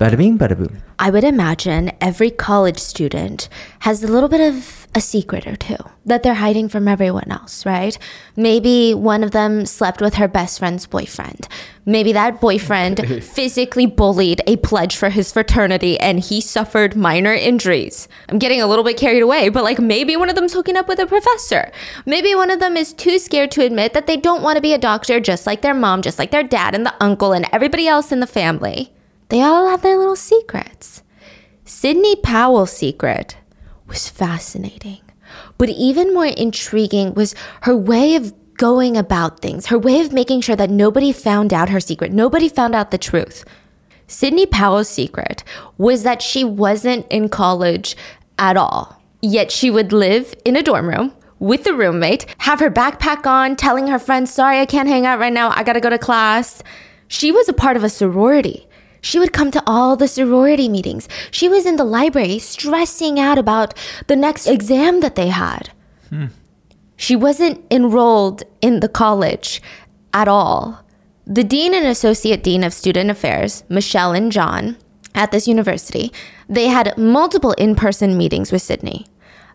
Bada bing, bada boom. I would imagine every college student has a little bit of a secret or two that they're hiding from everyone else, right? Maybe one of them slept with her best friend's boyfriend. Maybe that boyfriend physically bullied a pledge for his fraternity and he suffered minor injuries. I'm getting a little bit carried away, but like maybe one of them's hooking up with a professor. Maybe one of them is too scared to admit that they don't want to be a doctor just like their mom, just like their dad and the uncle and everybody else in the family. They all have their little secrets. Sydney Powell's secret was fascinating, but even more intriguing was her way of going about things, her way of making sure that nobody found out her secret, nobody found out the truth. Sydney Powell's secret was that she wasn't in college at all, yet she would live in a dorm room with a roommate, have her backpack on, telling her friends, Sorry, I can't hang out right now, I gotta go to class. She was a part of a sorority. She would come to all the sorority meetings. She was in the library stressing out about the next exam that they had. She wasn't enrolled in the college at all. The dean and associate dean of student affairs, Michelle and John, at this university, they had multiple in person meetings with Sydney.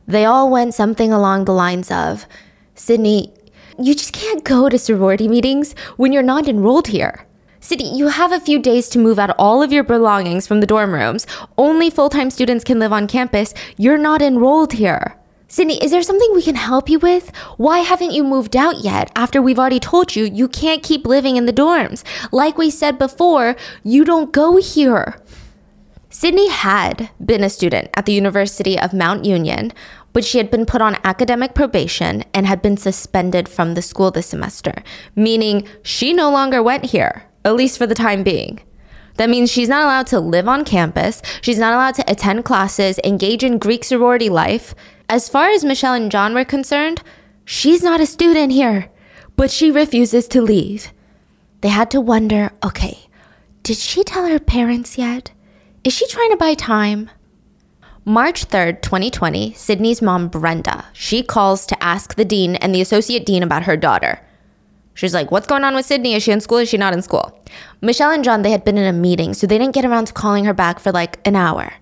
They all went something along the lines of Sydney, you just can't go to sorority meetings when you're not enrolled here. Sydney, you have a few days to move out all of your belongings from the dorm rooms. Only full time students can live on campus. You're not enrolled here. Sydney, is there something we can help you with? Why haven't you moved out yet after we've already told you you can't keep living in the dorms? Like we said before, you don't go here. Sydney had been a student at the University of Mount Union, but she had been put on academic probation and had been suspended from the school this semester, meaning she no longer went here, at least for the time being. That means she's not allowed to live on campus, she's not allowed to attend classes, engage in Greek sorority life. As far as Michelle and John were concerned, she's not a student here, but she refuses to leave. They had to wonder okay, did she tell her parents yet? Is she trying to buy time? March 3rd, 2020, Sydney's mom, Brenda, she calls to ask the dean and the associate dean about her daughter. She's like, What's going on with Sydney? Is she in school? Is she not in school? Michelle and John, they had been in a meeting, so they didn't get around to calling her back for like an hour.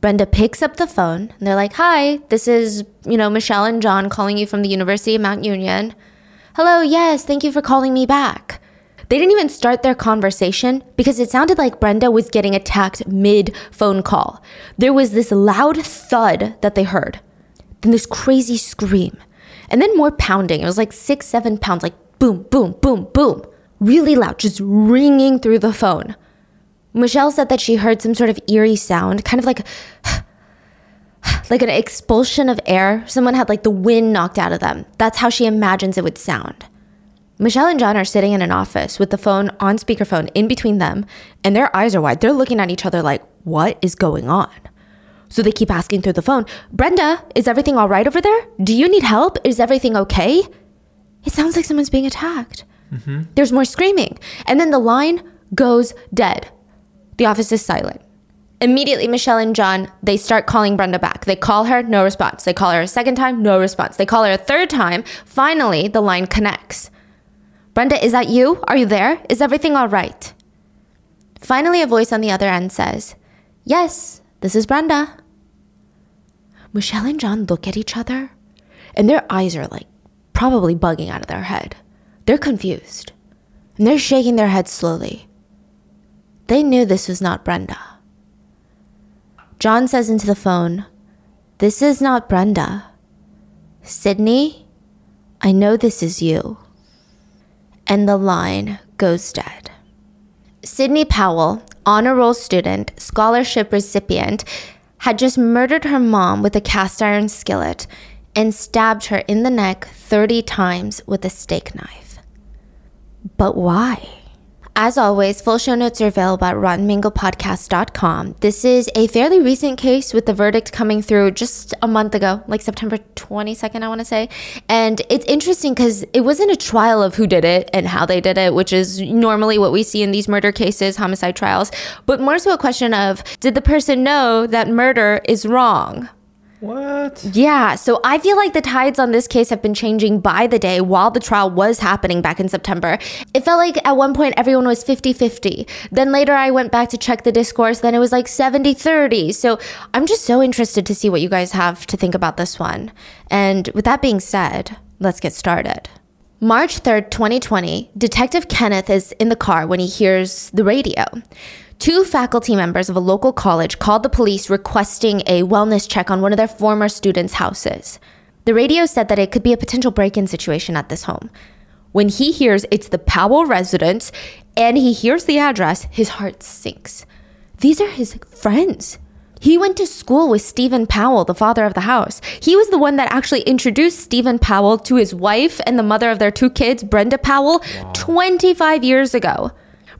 Brenda picks up the phone and they're like, Hi, this is, you know, Michelle and John calling you from the University of Mount Union. Hello, yes, thank you for calling me back. They didn't even start their conversation because it sounded like Brenda was getting attacked mid phone call. There was this loud thud that they heard, then this crazy scream, and then more pounding. It was like six, seven pounds, like boom, boom, boom, boom, really loud, just ringing through the phone. Michelle said that she heard some sort of eerie sound, kind of like like an expulsion of air. Someone had like the wind knocked out of them. That's how she imagines it would sound. Michelle and John are sitting in an office with the phone on speakerphone in between them, and their eyes are wide. They're looking at each other like, what is going on? So they keep asking through the phone, Brenda, is everything all right over there? Do you need help? Is everything okay? It sounds like someone's being attacked. Mm-hmm. There's more screaming. And then the line goes dead. The office is silent. Immediately, Michelle and John, they start calling Brenda back. They call her, no response. They call her a second time, no response. They call her a third time. Finally, the line connects. Brenda, is that you? Are you there? Is everything all right? Finally, a voice on the other end says, Yes, this is Brenda. Michelle and John look at each other, and their eyes are like probably bugging out of their head. They're confused, and they're shaking their heads slowly. They knew this was not Brenda. John says into the phone, This is not Brenda. Sydney, I know this is you. And the line goes dead. Sydney Powell, honor roll student, scholarship recipient, had just murdered her mom with a cast iron skillet and stabbed her in the neck 30 times with a steak knife. But why? As always, full show notes are available at rottenmangopodcast.com. This is a fairly recent case with the verdict coming through just a month ago, like September 22nd, I want to say. And it's interesting because it wasn't a trial of who did it and how they did it, which is normally what we see in these murder cases, homicide trials, but more so a question of did the person know that murder is wrong? What? Yeah, so I feel like the tides on this case have been changing by the day while the trial was happening back in September. It felt like at one point everyone was 50 50. Then later I went back to check the discourse, then it was like 70 30. So I'm just so interested to see what you guys have to think about this one. And with that being said, let's get started. March 3rd, 2020, Detective Kenneth is in the car when he hears the radio. Two faculty members of a local college called the police requesting a wellness check on one of their former students' houses. The radio said that it could be a potential break in situation at this home. When he hears it's the Powell residence and he hears the address, his heart sinks. These are his friends. He went to school with Stephen Powell, the father of the house. He was the one that actually introduced Stephen Powell to his wife and the mother of their two kids, Brenda Powell, 25 years ago.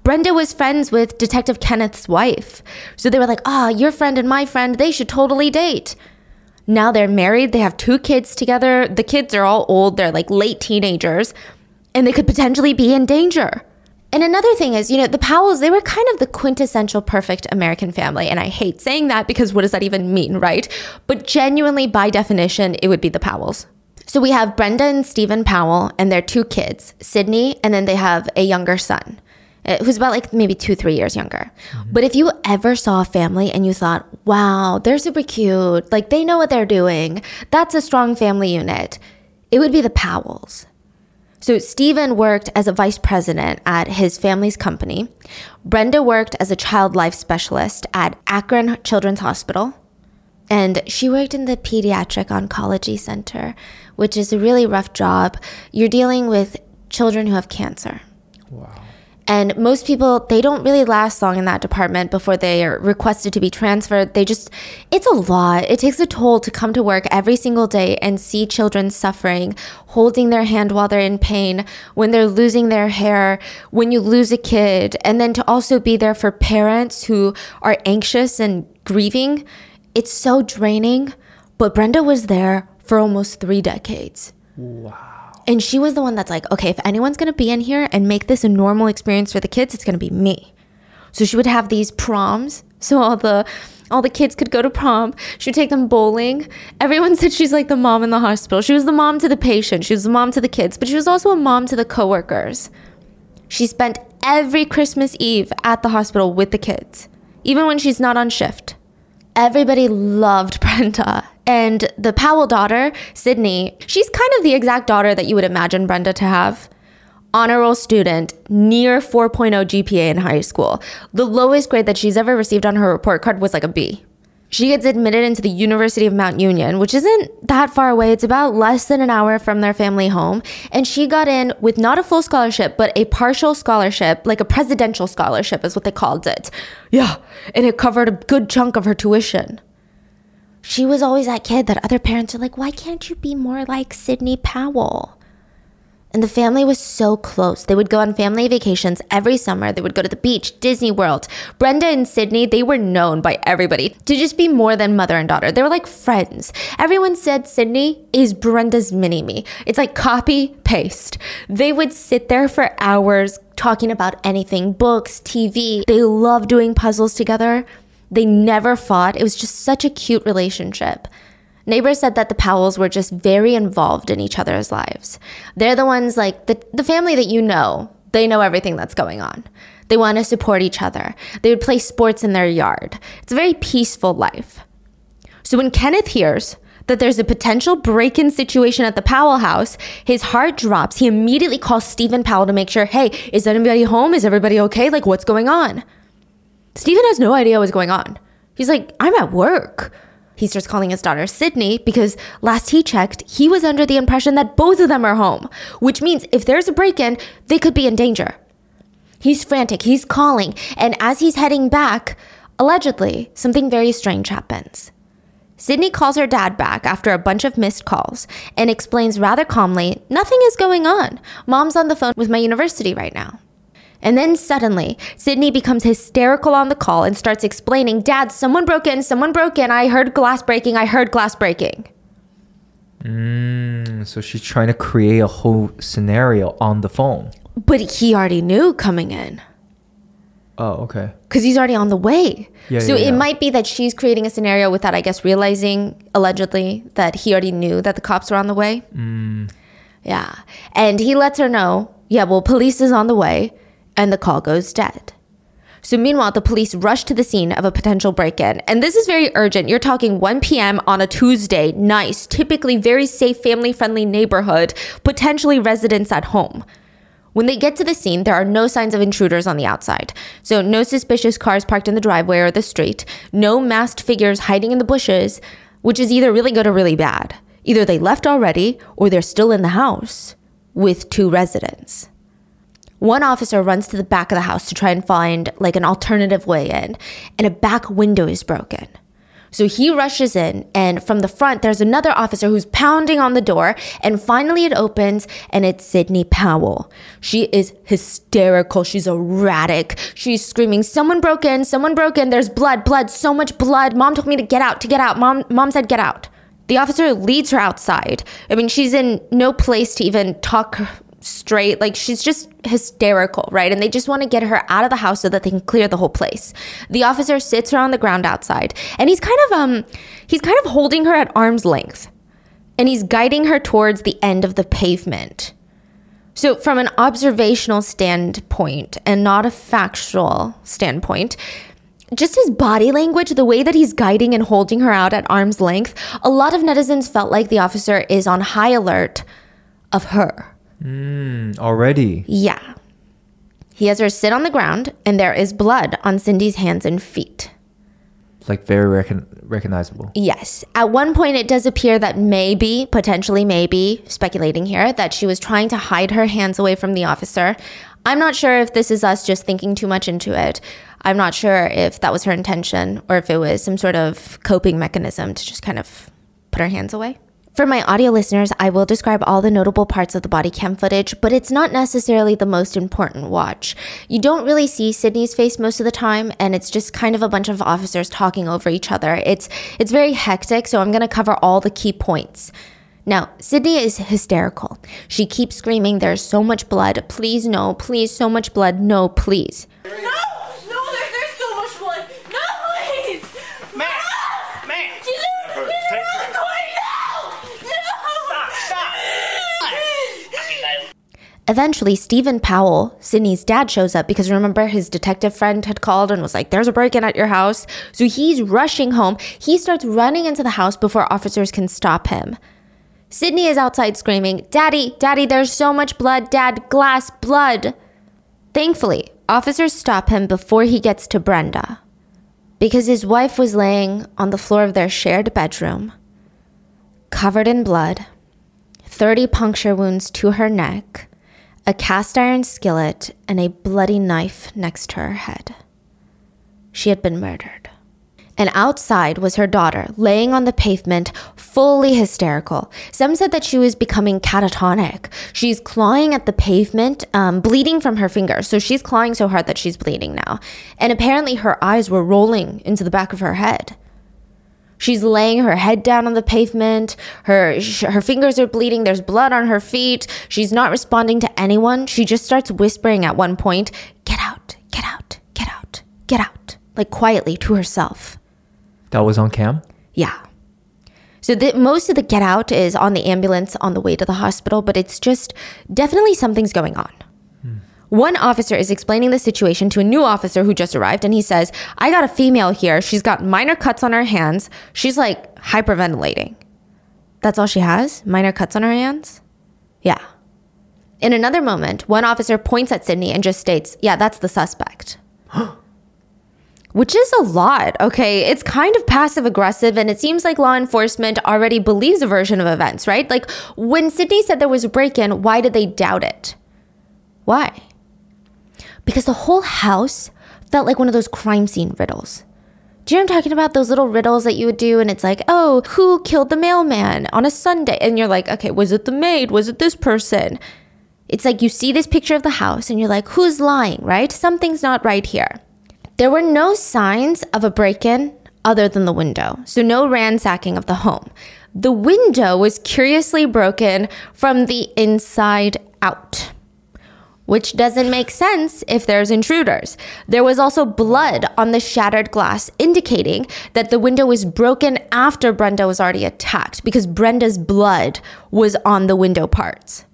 Brenda was friends with Detective Kenneth's wife. So they were like, ah, oh, your friend and my friend, they should totally date. Now they're married, they have two kids together. The kids are all old, they're like late teenagers, and they could potentially be in danger. And another thing is, you know, the Powells, they were kind of the quintessential perfect American family. And I hate saying that because what does that even mean, right? But genuinely, by definition, it would be the Powells. So we have Brenda and Stephen Powell and their two kids, Sydney, and then they have a younger son. Uh, who's about like maybe two, three years younger. Mm-hmm. But if you ever saw a family and you thought, wow, they're super cute, like they know what they're doing, that's a strong family unit, it would be the Powells. So Stephen worked as a vice president at his family's company. Brenda worked as a child life specialist at Akron Children's Hospital. And she worked in the pediatric oncology center, which is a really rough job. You're dealing with children who have cancer. Wow. And most people, they don't really last long in that department before they are requested to be transferred. They just, it's a lot. It takes a toll to come to work every single day and see children suffering, holding their hand while they're in pain, when they're losing their hair, when you lose a kid, and then to also be there for parents who are anxious and grieving. It's so draining. But Brenda was there for almost three decades. Wow. And she was the one that's like, okay, if anyone's gonna be in here and make this a normal experience for the kids, it's gonna be me. So she would have these proms. So all the all the kids could go to prom. She would take them bowling. Everyone said she's like the mom in the hospital. She was the mom to the patient. She was the mom to the kids, but she was also a mom to the coworkers. She spent every Christmas Eve at the hospital with the kids, even when she's not on shift. Everybody loved Brenda. And the Powell daughter, Sydney, she's kind of the exact daughter that you would imagine Brenda to have. Honor roll student, near 4.0 GPA in high school. The lowest grade that she's ever received on her report card was like a B. She gets admitted into the University of Mount Union, which isn't that far away. It's about less than an hour from their family home. And she got in with not a full scholarship, but a partial scholarship, like a presidential scholarship is what they called it. Yeah. And it covered a good chunk of her tuition she was always that kid that other parents are like, why can't you be more like Sydney Powell? And the family was so close. They would go on family vacations every summer. They would go to the beach, Disney World. Brenda and Sydney, they were known by everybody to just be more than mother and daughter. They were like friends. Everyone said Sydney is Brenda's mini me. It's like copy, paste. They would sit there for hours talking about anything books, TV. They loved doing puzzles together. They never fought. It was just such a cute relationship. Neighbors said that the Powells were just very involved in each other's lives. They're the ones like the, the family that you know, they know everything that's going on. They want to support each other. They would play sports in their yard. It's a very peaceful life. So when Kenneth hears that there's a potential break in situation at the Powell house, his heart drops. He immediately calls Stephen Powell to make sure hey, is anybody home? Is everybody okay? Like, what's going on? Stephen has no idea what's going on. He's like, I'm at work. He starts calling his daughter Sydney because last he checked, he was under the impression that both of them are home, which means if there's a break in, they could be in danger. He's frantic, he's calling, and as he's heading back, allegedly, something very strange happens. Sydney calls her dad back after a bunch of missed calls and explains rather calmly, Nothing is going on. Mom's on the phone with my university right now. And then suddenly, Sydney becomes hysterical on the call and starts explaining, Dad, someone broke in, someone broke in. I heard glass breaking, I heard glass breaking. Mm, so she's trying to create a whole scenario on the phone. But he already knew coming in Oh, okay. because he's already on the way. Yeah, so yeah, it yeah. might be that she's creating a scenario without, I guess, realizing allegedly that he already knew that the cops were on the way. Mm. Yeah. And he lets her know, yeah, well, police is on the way, and the call goes dead. So meanwhile, the police rush to the scene of a potential break-in. And this is very urgent. You're talking 1 p.m. on a Tuesday. Nice, typically very safe, family-friendly neighborhood, potentially residents at home. When they get to the scene, there are no signs of intruders on the outside. So, no suspicious cars parked in the driveway or the street, no masked figures hiding in the bushes, which is either really good or really bad. Either they left already or they're still in the house with two residents. One officer runs to the back of the house to try and find like an alternative way in, and a back window is broken. So he rushes in, and from the front, there's another officer who's pounding on the door. And finally, it opens, and it's Sydney Powell. She is hysterical. She's erratic. She's screaming, Someone broke in, someone broke in. There's blood, blood, so much blood. Mom told me to get out, to get out. Mom, mom said, Get out. The officer leads her outside. I mean, she's in no place to even talk straight. Like she's just hysterical, right? And they just want to get her out of the house so that they can clear the whole place. The officer sits her on the ground outside, and he's kind of um he's kind of holding her at arm's length. And he's guiding her towards the end of the pavement. So, from an observational standpoint and not a factual standpoint, just his body language, the way that he's guiding and holding her out at arm's length, a lot of netizens felt like the officer is on high alert of her. Mm, already. Yeah. He has her sit on the ground, and there is blood on Cindy's hands and feet. Like very recon- recognizable. Yes. At one point, it does appear that maybe, potentially, maybe, speculating here, that she was trying to hide her hands away from the officer. I'm not sure if this is us just thinking too much into it. I'm not sure if that was her intention or if it was some sort of coping mechanism to just kind of put her hands away. For my audio listeners, I will describe all the notable parts of the body cam footage, but it's not necessarily the most important watch. You don't really see Sydney's face most of the time, and it's just kind of a bunch of officers talking over each other. It's it's very hectic, so I'm gonna cover all the key points. Now, Sydney is hysterical. She keeps screaming, There's so much blood. Please, no. Please, so much blood. No, please. No! No, there's, there's so much blood! No, please! Ma'am! No! Ma'am! She's in, Take her, she's take in her. the corner! No! No! Stop, stop. Eventually, Stephen Powell, Sydney's dad, shows up because remember his detective friend had called and was like, There's a break in at your house. So he's rushing home. He starts running into the house before officers can stop him. Sydney is outside screaming, Daddy, Daddy, there's so much blood, Dad, glass, blood. Thankfully, officers stop him before he gets to Brenda because his wife was laying on the floor of their shared bedroom, covered in blood, 30 puncture wounds to her neck, a cast iron skillet, and a bloody knife next to her head. She had been murdered. And outside was her daughter, laying on the pavement, fully hysterical. Some said that she was becoming catatonic. She's clawing at the pavement, um, bleeding from her fingers. So she's clawing so hard that she's bleeding now. And apparently her eyes were rolling into the back of her head. She's laying her head down on the pavement. Her sh- her fingers are bleeding. There's blood on her feet. She's not responding to anyone. She just starts whispering at one point, "Get out. Get out. Get out. Get out." Like quietly to herself. That was on cam? Yeah. So the, most of the get out is on the ambulance on the way to the hospital, but it's just definitely something's going on. One officer is explaining the situation to a new officer who just arrived, and he says, I got a female here. She's got minor cuts on her hands. She's like hyperventilating. That's all she has? Minor cuts on her hands? Yeah. In another moment, one officer points at Sydney and just states, Yeah, that's the suspect. Which is a lot, okay? It's kind of passive aggressive, and it seems like law enforcement already believes a version of events, right? Like when Sydney said there was a break in, why did they doubt it? Why? Because the whole house felt like one of those crime scene riddles. Do you know what I'm talking about? Those little riddles that you would do, and it's like, oh, who killed the mailman on a Sunday? And you're like, okay, was it the maid? Was it this person? It's like you see this picture of the house and you're like, who's lying, right? Something's not right here. There were no signs of a break in other than the window, so no ransacking of the home. The window was curiously broken from the inside out which doesn't make sense if there's intruders. There was also blood on the shattered glass, indicating that the window was broken after Brenda was already attacked because Brenda's blood was on the window parts.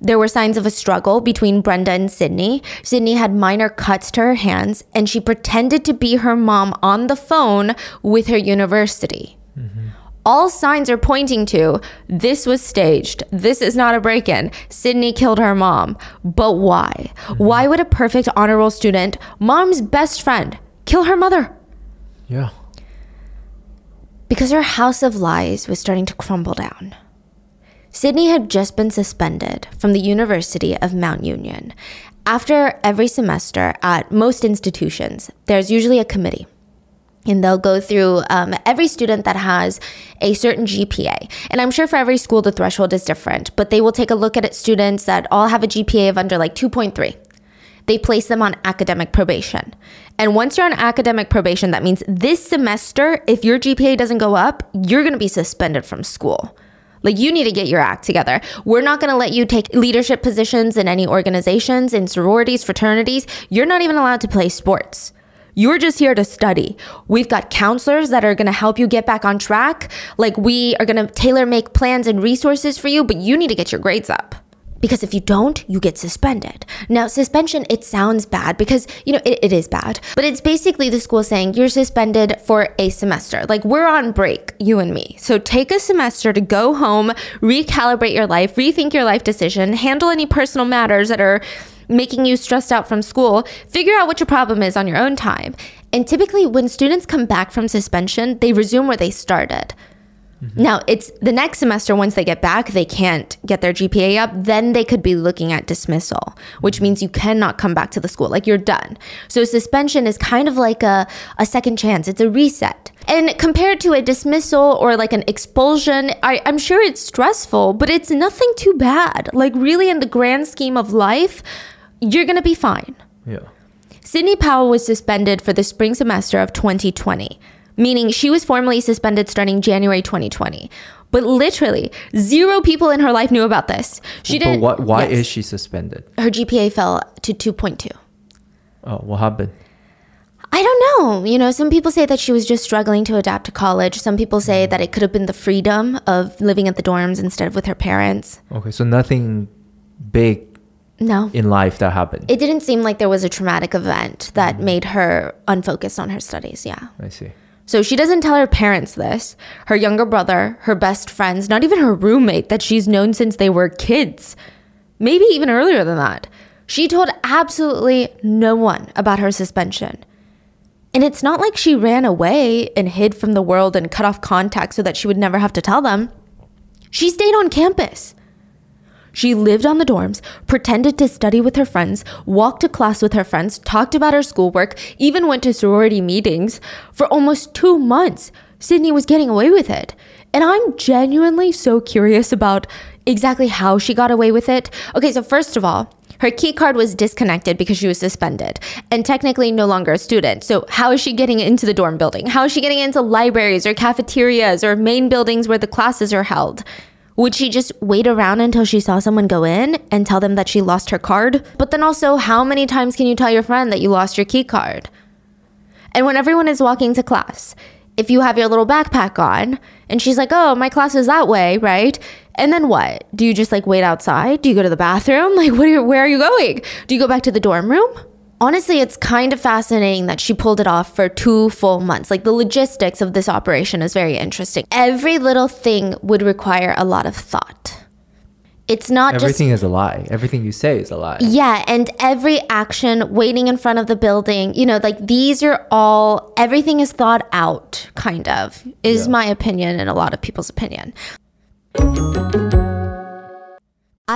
There were signs of a struggle between Brenda and Sydney. Sydney had minor cuts to her hands, and she pretended to be her mom on the phone with her university mm-hmm. All signs are pointing to this was staged. This is not a break in. Sydney killed her mom. But why? Mm-hmm. Why would a perfect honor roll student, mom's best friend, kill her mother? Yeah. Because her house of lies was starting to crumble down. Sydney had just been suspended from the University of Mount Union. After every semester at most institutions, there's usually a committee and they'll go through um, every student that has a certain GPA. And I'm sure for every school the threshold is different, but they will take a look at it, students that all have a GPA of under like 2.3. They place them on academic probation. And once you're on academic probation, that means this semester, if your GPA doesn't go up, you're gonna be suspended from school. Like, you need to get your act together. We're not gonna let you take leadership positions in any organizations, in sororities, fraternities. You're not even allowed to play sports. You're just here to study. We've got counselors that are going to help you get back on track. Like, we are going to tailor make plans and resources for you, but you need to get your grades up. Because if you don't, you get suspended. Now, suspension, it sounds bad because, you know, it, it is bad, but it's basically the school saying you're suspended for a semester. Like, we're on break, you and me. So take a semester to go home, recalibrate your life, rethink your life decision, handle any personal matters that are making you stressed out from school, figure out what your problem is on your own time. And typically, when students come back from suspension, they resume where they started. Mm-hmm. Now, it's the next semester, once they get back, they can't get their GPA up, then they could be looking at dismissal, which means you cannot come back to the school. Like you're done. So, suspension is kind of like a, a second chance, it's a reset. And compared to a dismissal or like an expulsion, I, I'm sure it's stressful, but it's nothing too bad. Like, really, in the grand scheme of life, you're gonna be fine. Yeah. Sydney Powell was suspended for the spring semester of 2020, meaning she was formally suspended starting January 2020. But literally, zero people in her life knew about this. She didn't. what, why Yes. is she suspended? her GPA fell to 2.2? Oh, what happened? I don't know. You know, some people say that she was just struggling to adapt to college. Some people say mm. that it could have been the freedom of living at the dorms instead of with her parents. Okay, so nothing big No. in life that happened. It didn't seem like there was a traumatic event that mm-hmm. made her unfocused on her studies. Yeah. I see. So she doesn't tell her parents this. Her younger brother, her best friends, not even her roommate that she's known since they were kids, maybe even earlier than that. She told absolutely no one about her suspension. And it's not like she ran away and hid from the world and cut off contact so that she would never have to tell them. She stayed on campus. She lived on the dorms, pretended to study with her friends, walked to class with her friends, talked about her schoolwork, even went to sorority meetings. For almost two months, Sydney was getting away with it. And I'm genuinely so curious about exactly how she got away with it. Okay, so first of all, her key card was disconnected because she was suspended and technically no longer a student. So, how is she getting into the dorm building? How is she getting into libraries or cafeterias or main buildings where the classes are held? Would she just wait around until she saw someone go in and tell them that she lost her card? But then also, how many times can you tell your friend that you lost your key card? And when everyone is walking to class, if you have your little backpack on and she's like, oh, my class is that way, right? And then what? Do you just like wait outside? Do you go to the bathroom? Like, what are you, where are you going? Do you go back to the dorm room? Honestly, it's kind of fascinating that she pulled it off for two full months. Like, the logistics of this operation is very interesting. Every little thing would require a lot of thought. It's not just Everything is a lie. Everything you say is a lie. yeah, and every action, waiting in front of the building, you know, like these are all, everything is thought out, kind of, is Yeah. my opinion and a lot of people's opinion.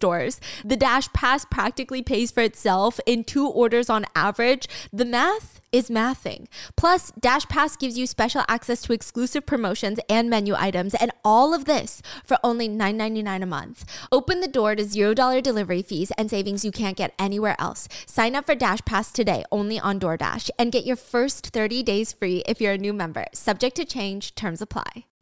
The Dash Pass practically pays for itself in two orders on average. The math is mathing. Plus, Dash Pass gives you special access to exclusive promotions and menu items, and all of this for only $9.99 a month. Open the door to $0 delivery fees and savings you can't get anywhere else. Sign up for Dash Pass today only on DoorDash and get your first 30 days free if you're a new member. Subject to change, terms apply.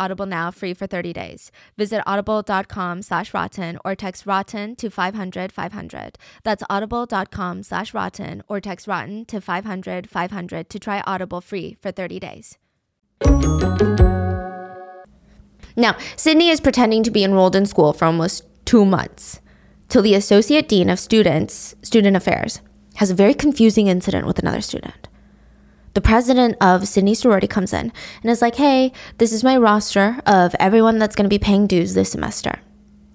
Audible now free for 30 days. Visit audible.com slash rotten or text rotten to 500 500. That's audible.com slash rotten or text rotten to 500 500 to try Audible free for 30 days. Now, Sydney is pretending to be enrolled in school for almost two months till the Associate Dean of Students, Student Affairs, has a very confusing incident with another student the president of Sydney sorority comes in and is like, hey, this is my roster of everyone that's going to be paying dues this semester.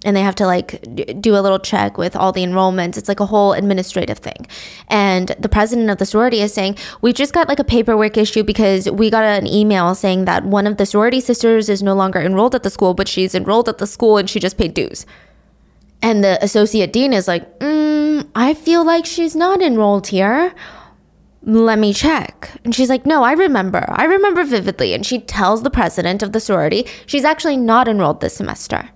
And they have to like do a little check with all the enrollments. It's like a whole administrative thing. And the president of the sorority is saying, We just got like a paperwork issue because we got an email saying that one of the sorority sisters is no longer enrolled at the school, but she's enrolled at the school and she just paid dues. And the associate dean is like, mm, I feel like she's not enrolled here let me check. And she's like, no, I remember. I remember vividly. And she tells the president of the sorority she's actually not enrolled this semester.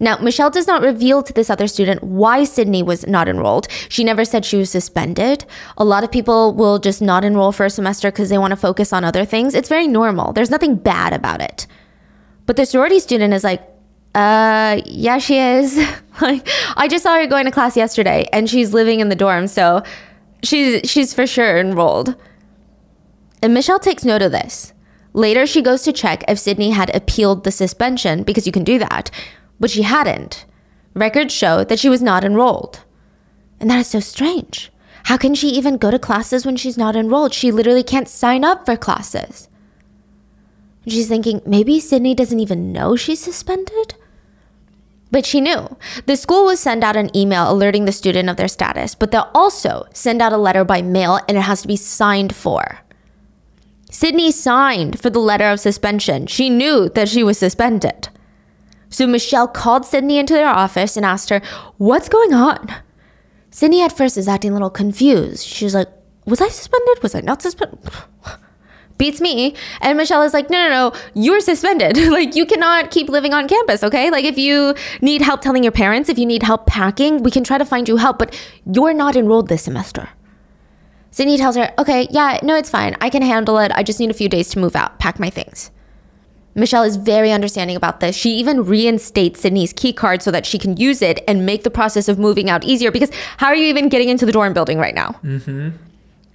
Now, Michelle does not reveal to this other student why Sydney was not enrolled. She never said she was suspended. A lot of people will just not enroll for a semester because they want to focus on other things. It's very normal. There's nothing bad about it. But the sorority student is like, uh, yeah, she is. like, I just saw her going to class yesterday and she's living in the dorm. So she's she's for sure enrolled. And Michelle takes note of this. Later, she goes to check if Sydney had appealed the suspension because you can do that, but she hadn't. Records show that she was not enrolled. And that is so strange. How can she even go to classes when she's not enrolled? She literally can't sign up for classes. she's thinking, maybe Sydney doesn't even know she's suspended? But she knew. The school will send out an email alerting the student of their status, but they'll also send out a letter by mail and it has to be signed for. Sydney signed for the letter of suspension. She knew that she was suspended. So Michelle called Sydney into their office and asked her, What's going on? Sydney at first is acting a little confused. She's like, Was I suspended? Was I not suspended? beats me. And Michelle is like, no, no, no, you're suspended. like, you cannot keep living on campus, okay? Like, if you need help telling your parents, if you need help packing, we can try to find you help, but you're not enrolled this semester. Sydney tells her, okay, yeah, no, it's fine. I can handle it. I just need a few days to move out, pack my things. Michelle is very understanding about this. She even reinstates Sydney's key card so that she can use it and make the process of moving out easier because how are you even getting into the dorm building right now? Mm-hmm.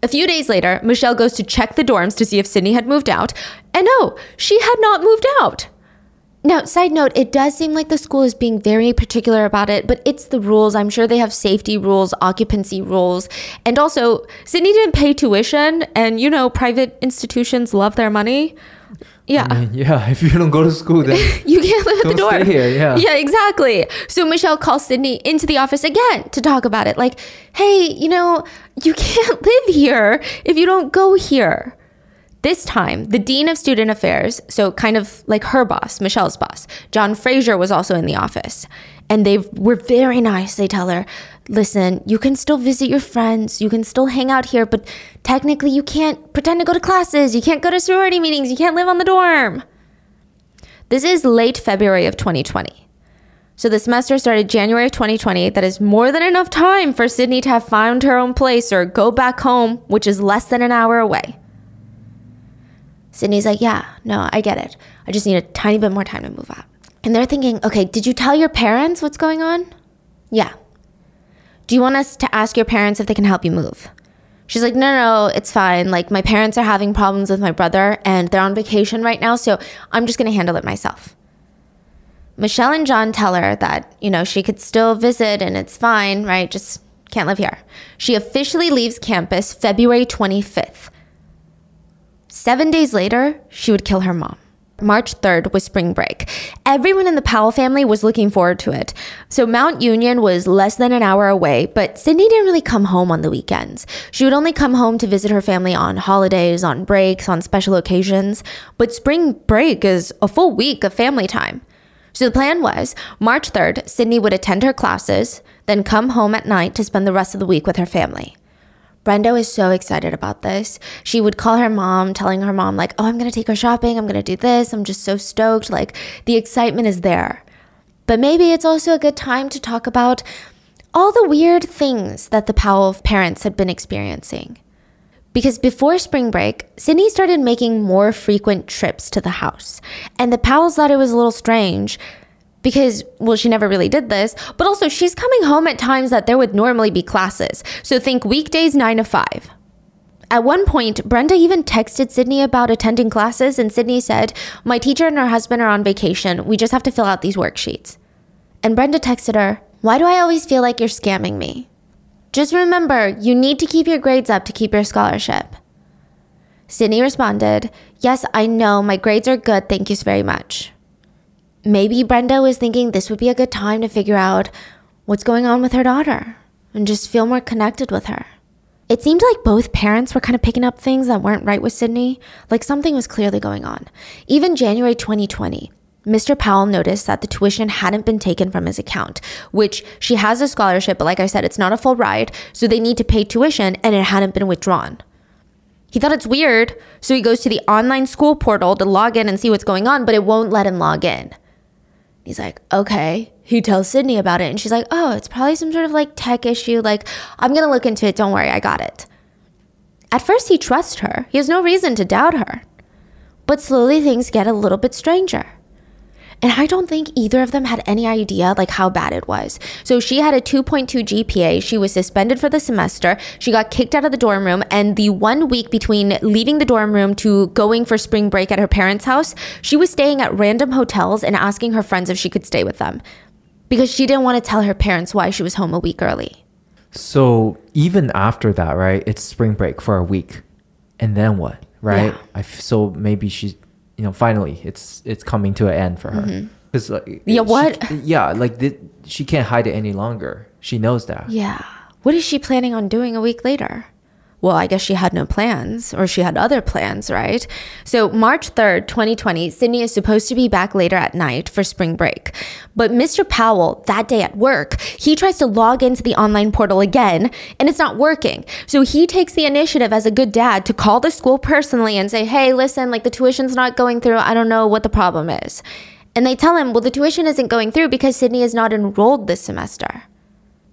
A few days later, Michelle goes to check the dorms to see if Sydney had moved out, and no, she had not moved out. Now, side note, it does seem like the school is being very particular about it, but it's the rules. I'm sure they have safety rules, occupancy rules, and also Sydney didn't pay tuition, and you know, private institutions love their money. Yeah. I mean, yeah, if you don't go to school, then You can't live at the door. stay here, yeah. Yeah, exactly. So Michelle calls Sydney into the office again to talk about it. Like, hey, you know, you can't live here if you don't go here. This time, the Dean of Student Affairs, so kind of like her boss, Michelle's boss, John Fraser was also in the office. And they were very nice. They tell her, listen, you can still visit your friends, you can still hang out here, but technically you can't pretend to go to classes, you can't go to sorority meetings, you can't live on the dorm. This is late February of 2020. So the semester started January of 2020. That is more than enough time for Sydney to have found her own place or go back home, which is less than an hour away. Sydney's like, Yeah, no, I get it. I just need a tiny bit more time to move out. And they're thinking, Okay, did you tell your parents what's going on? Yeah. Do you want us to ask your parents if they can help you move? She's like, no, no, it's fine. Like, my parents are having problems with my brother and they're on vacation right now, so I'm just gonna handle it myself. Michelle and John tell her that, you know, she could still visit and it's fine, right? Just can't live here. She officially leaves campus February 25th. Seven days later, she would kill her mom. March 3rd was spring break. Everyone in the Powell family was looking forward to it. So Mount Union was less than an hour away, but Sydney didn't really come home on the weekends. She would only come home to visit her family on holidays, on breaks, on special occasions. But spring break is a full week of family time. So the plan was March 3rd, Sydney would attend her classes, then come home at night to spend the rest of the week with her family. Brenda was so excited about this. She would call her mom, telling her mom, like, oh, I'm gonna take her shopping, I'm gonna do this, I'm just so stoked. Like, the excitement is there. But maybe it's also a good time to talk about all the weird things that the Powell parents had been experiencing. Because before spring break, Sydney started making more frequent trips to the house. And the Powells thought it was a little strange because, well, she never really did this, but also she's coming home at times that there would normally be classes. So think weekdays 9 to 5. At one point, Brenda even texted Sydney about attending classes, and Sydney said, My teacher and her husband are on vacation. We just have to fill out these worksheets. And Brenda texted her, Why do I always feel like you're scamming me? Just remember, you need to keep your grades up to keep your scholarship. Sydney responded, Yes, I know. My grades are good. Thank you very much. Maybe Brenda was thinking this would be a good time to figure out what's going on with her daughter and just feel more connected with her. It seemed like both parents were kind of picking up things that weren't right with Sydney, like something was clearly going on. Even January 2020, Mr. Powell noticed that the tuition hadn't been taken from his account, which she has a scholarship, but like I said, it's not a full ride, so they need to pay tuition and it hadn't been withdrawn. He thought it's weird, so he goes to the online school portal to log in and see what's going on, but it won't let him log in. He's like, okay. He tells Sydney about it, and she's like, oh, it's probably some sort of like tech issue. Like, I'm gonna look into it. Don't worry, I got it. At first, he trusts her. He has no reason to doubt her. But slowly, things get a little bit stranger. And I don't think either of them had any idea like how bad it was. So she had a 2.2 GPA. She was suspended for the semester. She got kicked out of the dorm room. And the one week between leaving the dorm room to going for spring break at her parents' house, she was staying at random hotels and asking her friends if she could stay with them because she didn't want to tell her parents why she was home a week early. So even after that, right? It's spring break for a week, and then what, right? Yeah. I f- so maybe she's, you know, finally it's it's coming to an end for her. 'Cause, like, Mm-hmm. Yeah, what? c- yeah, like thi- she can't hide it any longer. She knows that. Yeah. What is she planning on doing a week later? Well, I guess she had no plans, or she had other plans, right? So, March 3rd, 2020, Sydney is supposed to be back later at night for spring break. But Mr. Powell, that day at work, he tries to log into the online portal again, and it's not working. So, he takes the initiative as a good dad to call the school personally and say, hey, listen, like the tuition's not going through. I don't know what the problem is. And they tell him, well, the tuition isn't going through because Sydney is not enrolled this semester.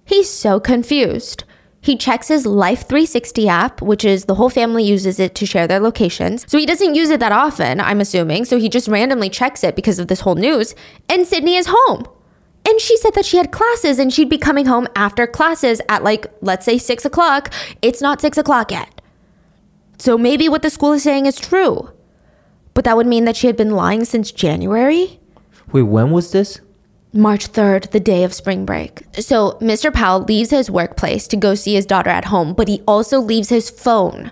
He's so confused. He checks his Life 360 app, which is the whole family uses it to share their locations. So he doesn't use it that often, I'm assuming. So he just randomly checks it because of this whole news. And Sydney is home. And she said that she had classes and she'd be coming home after classes at like, let's say six o'clock. It's not six o'clock yet. So maybe what the school is saying is true. But that would mean that she had been lying since January? Wait, when was this? March 3rd, the day of spring break. So Mr. Powell leaves his workplace to go see his daughter at home, but he also leaves his phone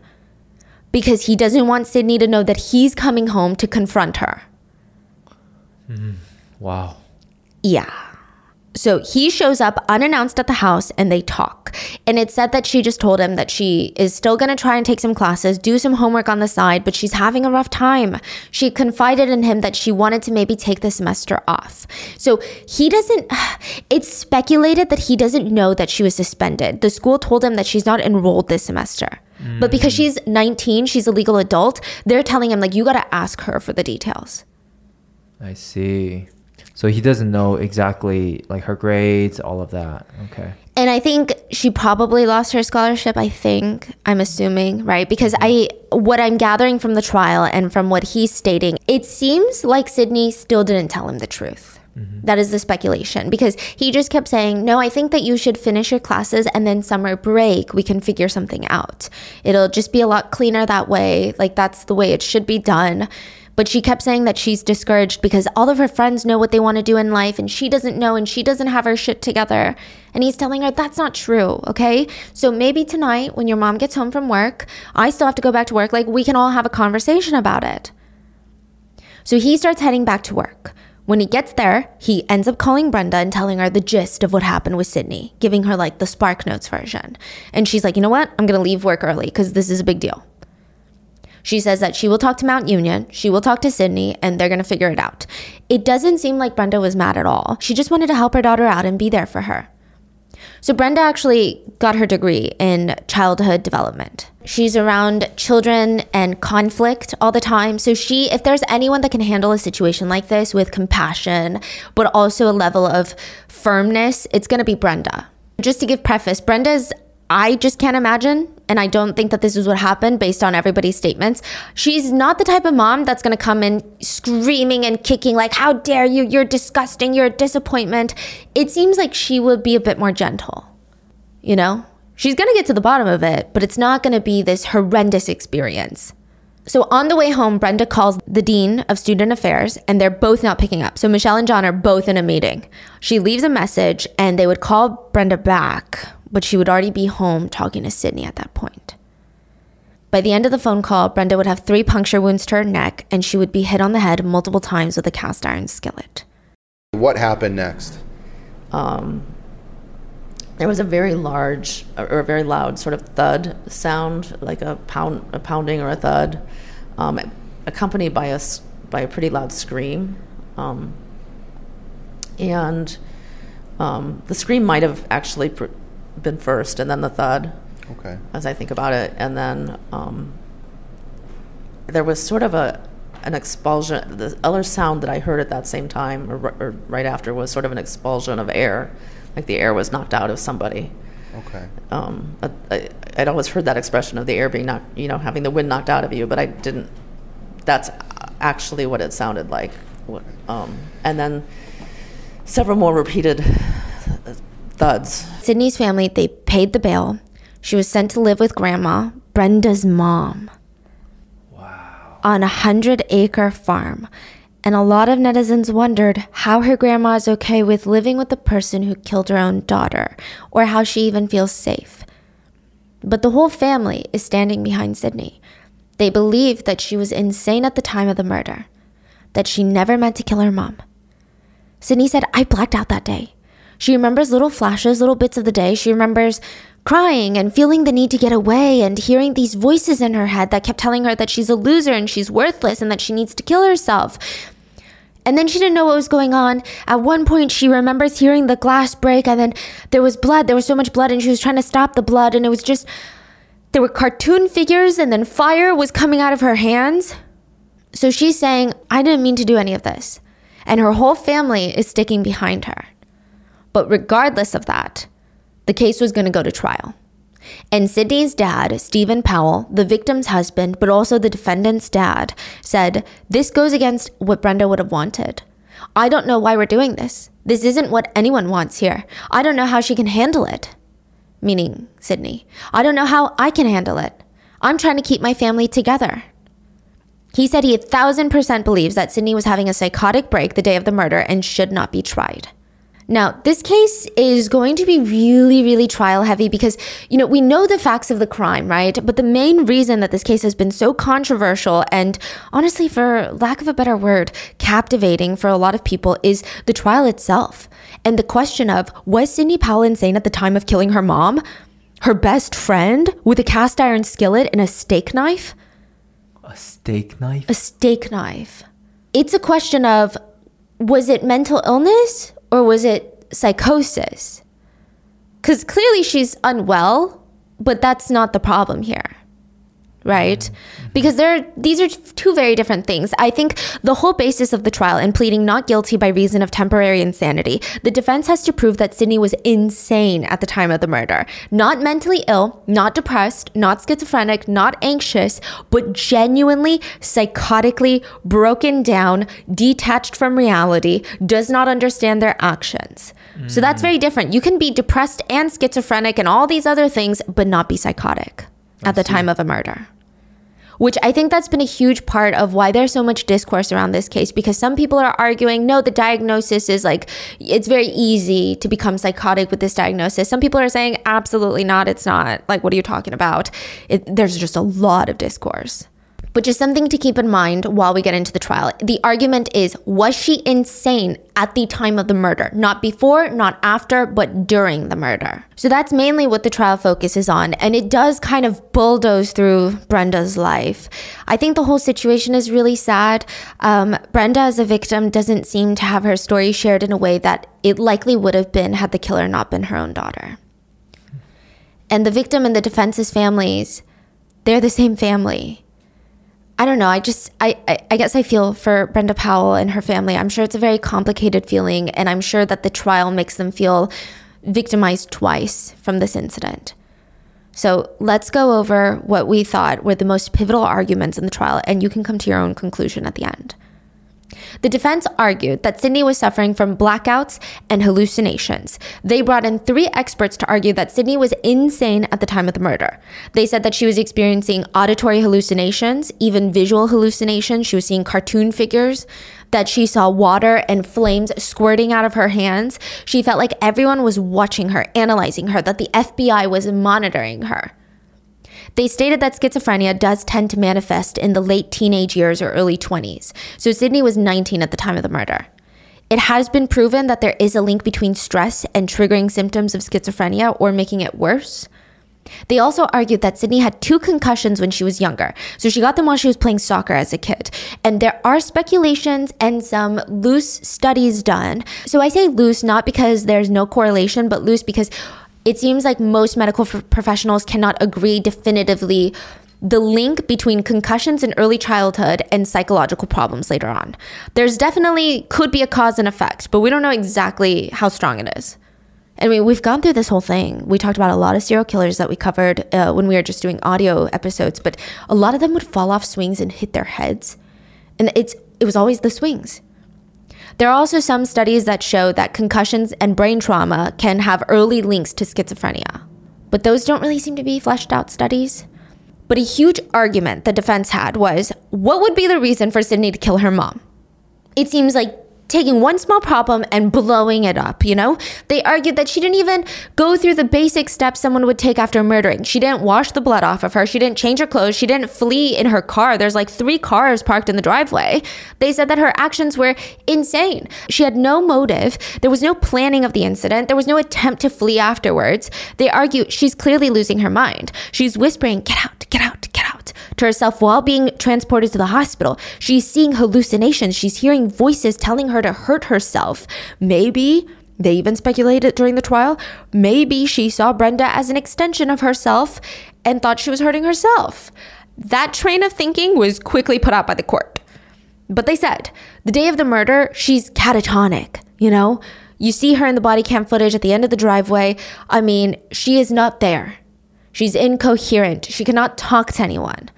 because he doesn't want Sydney to know that he's coming home to confront her. Hmm. Wow. Yeah. So he shows up unannounced at the house and they talk. And it said that she just told him that she is still going to try and take some classes, do some homework on the side, but she's having a rough time. She confided in him that she wanted to maybe take the semester off. So he doesn't, it's speculated that he doesn't know that she was suspended. The school told him that she's not enrolled this semester. But because she's 19, she's a legal adult, they're telling him, like, you got to ask her for the details. I see. So he doesn't know exactly like her grades, all of that. Okay. And I think she probably lost her scholarship, I think, I'm assuming, right? Because mm-hmm. I what I'm gathering from the trial and from what he's stating, it seems like Sydney still didn't tell him the truth. Mm-hmm. That is the speculation because he just kept saying, "No, I think that you should finish your classes and then summer break we can figure something out. It'll just be a lot cleaner that way. Like that's the way it should be done." But she kept saying that she's discouraged because all of her friends know what they want to do in life and she doesn't know and she doesn't have her shit together. And he's telling her that's not true, okay? So maybe tonight when your mom gets home from work, I still have to go back to work, like we can all have a conversation about it. So he starts heading back to work. When he gets there, he ends up calling Brenda and telling her the gist of what happened with Sydney, giving her like the Spark Notes version. And she's like, you know what? I'm gonna leave work early because this is a big deal. She says that she will talk to Mount Union, she will talk to Sydney, and they're gonna figure it out. It doesn't seem like Brenda was mad at all. She just wanted to help her daughter out and be there for her. So Brenda actually got her degree in childhood development. She's around children and conflict all the time. So she if there's anyone that can handle a situation like this with compassion, but also a level of firmness, it's going to be Brenda. Just to give preface, Brenda's I just can't imagine, and I don't think that this is what happened based on everybody's statements. She's not the type of mom that's gonna come in screaming and kicking, like, How dare you? You're disgusting. You're a disappointment. It seems like she would be a bit more gentle, you know? She's gonna get to the bottom of it, but it's not gonna be this horrendous experience. So on the way home, Brenda calls the dean of student affairs, and they're both not picking up. So Michelle and John are both in a meeting. She leaves a message, and they would call Brenda back, but she would already be home talking to Sydney at that point. By the end of the phone call, Brenda would have three puncture wounds to her neck, and she would be hit on the head multiple times with a cast iron skillet. What happened next? Um, there was a very large or a very loud sort of thud sound, like a pound, a pounding or a thud, um, accompanied by a s- by a pretty loud scream, um, and um, the scream might have actually pr- been first, and then the thud, Okay. as I think about it, and then um, there was sort of a an expulsion. The other sound that I heard at that same time, or, or right after, was sort of an expulsion of air, like the air was knocked out of somebody. Okay. Um, I, I, I'd always heard that expression of the air being knocked, you know, having the wind knocked out of you, but I didn't. That's actually what it sounded like. Um, and then several more repeated thuds. Sydney's family, they paid the bail. She was sent to live with grandma, Brenda's mom. Wow. On a hundred acre farm. And a lot of netizens wondered how her grandma is okay with living with the person who killed her own daughter, or how she even feels safe. But the whole family is standing behind Sydney. They believe that she was insane at the time of the murder, that she never meant to kill her mom. Sydney said, I blacked out that day. She remembers little flashes, little bits of the day. She remembers crying and feeling the need to get away and hearing these voices in her head that kept telling her that she's a loser and she's worthless and that she needs to kill herself. And then she didn't know what was going on. At one point, she remembers hearing the glass break, and then there was blood. There was so much blood, and she was trying to stop the blood, and it was just. There were cartoon figures, and then fire was coming out of her hands. So she's saying, I didn't mean to do any of this. And her whole family is sticking behind her. But regardless of that, the case was going to go to trial. And Sydney's dad, Stephen Powell, the victim's husband, but also the defendant's dad, said, This goes against what Brenda would have wanted. I don't know why we're doing this. This isn't what anyone wants here. I don't know how she can handle it. Meaning Sydney. I don't know how I can handle it. I'm trying to keep my family together. He said he a thousand percent believes that Sydney was having a psychotic break the day of the murder and should not be tried. Now, this case is going to be really, really trial heavy because, you know, we know the facts of the crime, right? But the main reason that this case has been so controversial and honestly, for lack of a better word, captivating for a lot of people is the trial itself. And the question of was Sydney Powell insane at the time of killing her mom? Her best friend with a cast iron skillet and a steak knife? A steak knife? a steak knife. It's a question of was it mental illness or was it psychosis? Because clearly she's unwell, but that's not the problem here. Right? Because there these are two very different things. I think the whole basis of the trial and pleading not guilty by reason of temporary insanity, the defense has to prove that Sydney was insane at the time of the murder. Not mentally ill, not depressed, not schizophrenic, not anxious, but genuinely psychotically broken down, detached from reality, does not understand their actions. So that's mm. very different. You can be depressed and schizophrenic and all these other things, but not be psychotic at the time of a murder. Which I think that's been a huge part of why there's so much discourse around this case because some people are arguing, no, the diagnosis is like, it's very easy to become psychotic with this diagnosis. Some people are saying, absolutely not, it's not. Like, what are you talking about? It, there's just a lot of discourse. But just something to keep in mind while we get into the trial. The argument is was she insane at the time of the murder? Not before, not after, but during the murder. So that's mainly what the trial focuses on. And it does kind of bulldoze through Brenda's life. I think the whole situation is really sad. Um, Brenda, as a victim, doesn't seem to have her story shared in a way that it likely would have been had the killer not been her own daughter. And the victim and the defense's families, they're the same family. I don't know. I just, I, I, I guess I feel for Brenda Powell and her family. I'm sure it's a very complicated feeling, and I'm sure that the trial makes them feel victimized twice from this incident. So let's go over what we thought were the most pivotal arguments in the trial, and you can come to your own conclusion at the end. The defense argued that Sydney was suffering from blackouts and hallucinations. They brought in three experts to argue that Sydney was insane at the time of the murder. They said that she was experiencing auditory hallucinations, even visual hallucinations. She was seeing cartoon figures, that she saw water and flames squirting out of her hands. She felt like everyone was watching her, analyzing her, that the FBI was monitoring her. They stated that schizophrenia does tend to manifest in the late teenage years or early 20s. So Sydney was 19 at the time of the murder. It has been proven that there is a link between stress and triggering symptoms of schizophrenia or making it worse. They also argued that Sydney had two concussions when she was younger. So she got them while she was playing soccer as a kid. And there are speculations and some loose studies done. So I say loose not because there's no correlation, but loose because it seems like most medical professionals cannot agree definitively the link between concussions in early childhood and psychological problems later on. There's definitely could be a cause and effect, but we don't know exactly how strong it is. I mean, we've gone through this whole thing. We talked about a lot of serial killers that we covered uh, when we were just doing audio episodes, but a lot of them would fall off swings and hit their heads, and it's it was always the swings. There are also some studies that show that concussions and brain trauma can have early links to schizophrenia, but those don't really seem to be fleshed out studies. But a huge argument the defense had was what would be the reason for Sydney to kill her mom? It seems like taking one small problem and blowing it up, you know? They argued that she didn't even go through the basic steps someone would take after murdering. She didn't wash the blood off of her. She didn't change her clothes. She didn't flee in her car. There's like three cars parked in the driveway. They said that her actions were insane. She had no motive. There was no planning of the incident. There was no attempt to flee afterwards. They argue she's clearly losing her mind. She's whispering, get out, get out, get out to herself while being transported to the hospital. She's seeing hallucinations. She's hearing voices telling her to hurt herself. Maybe they even speculated during the trial. Maybe she saw Brenda as an extension of herself and thought she was hurting herself. That train of thinking was quickly put out by the court. But they said the day of the murder, she's catatonic, you know? You see her in the body cam footage at the end of the driveway. I mean, she is not there. She's incoherent. She cannot talk to anyone.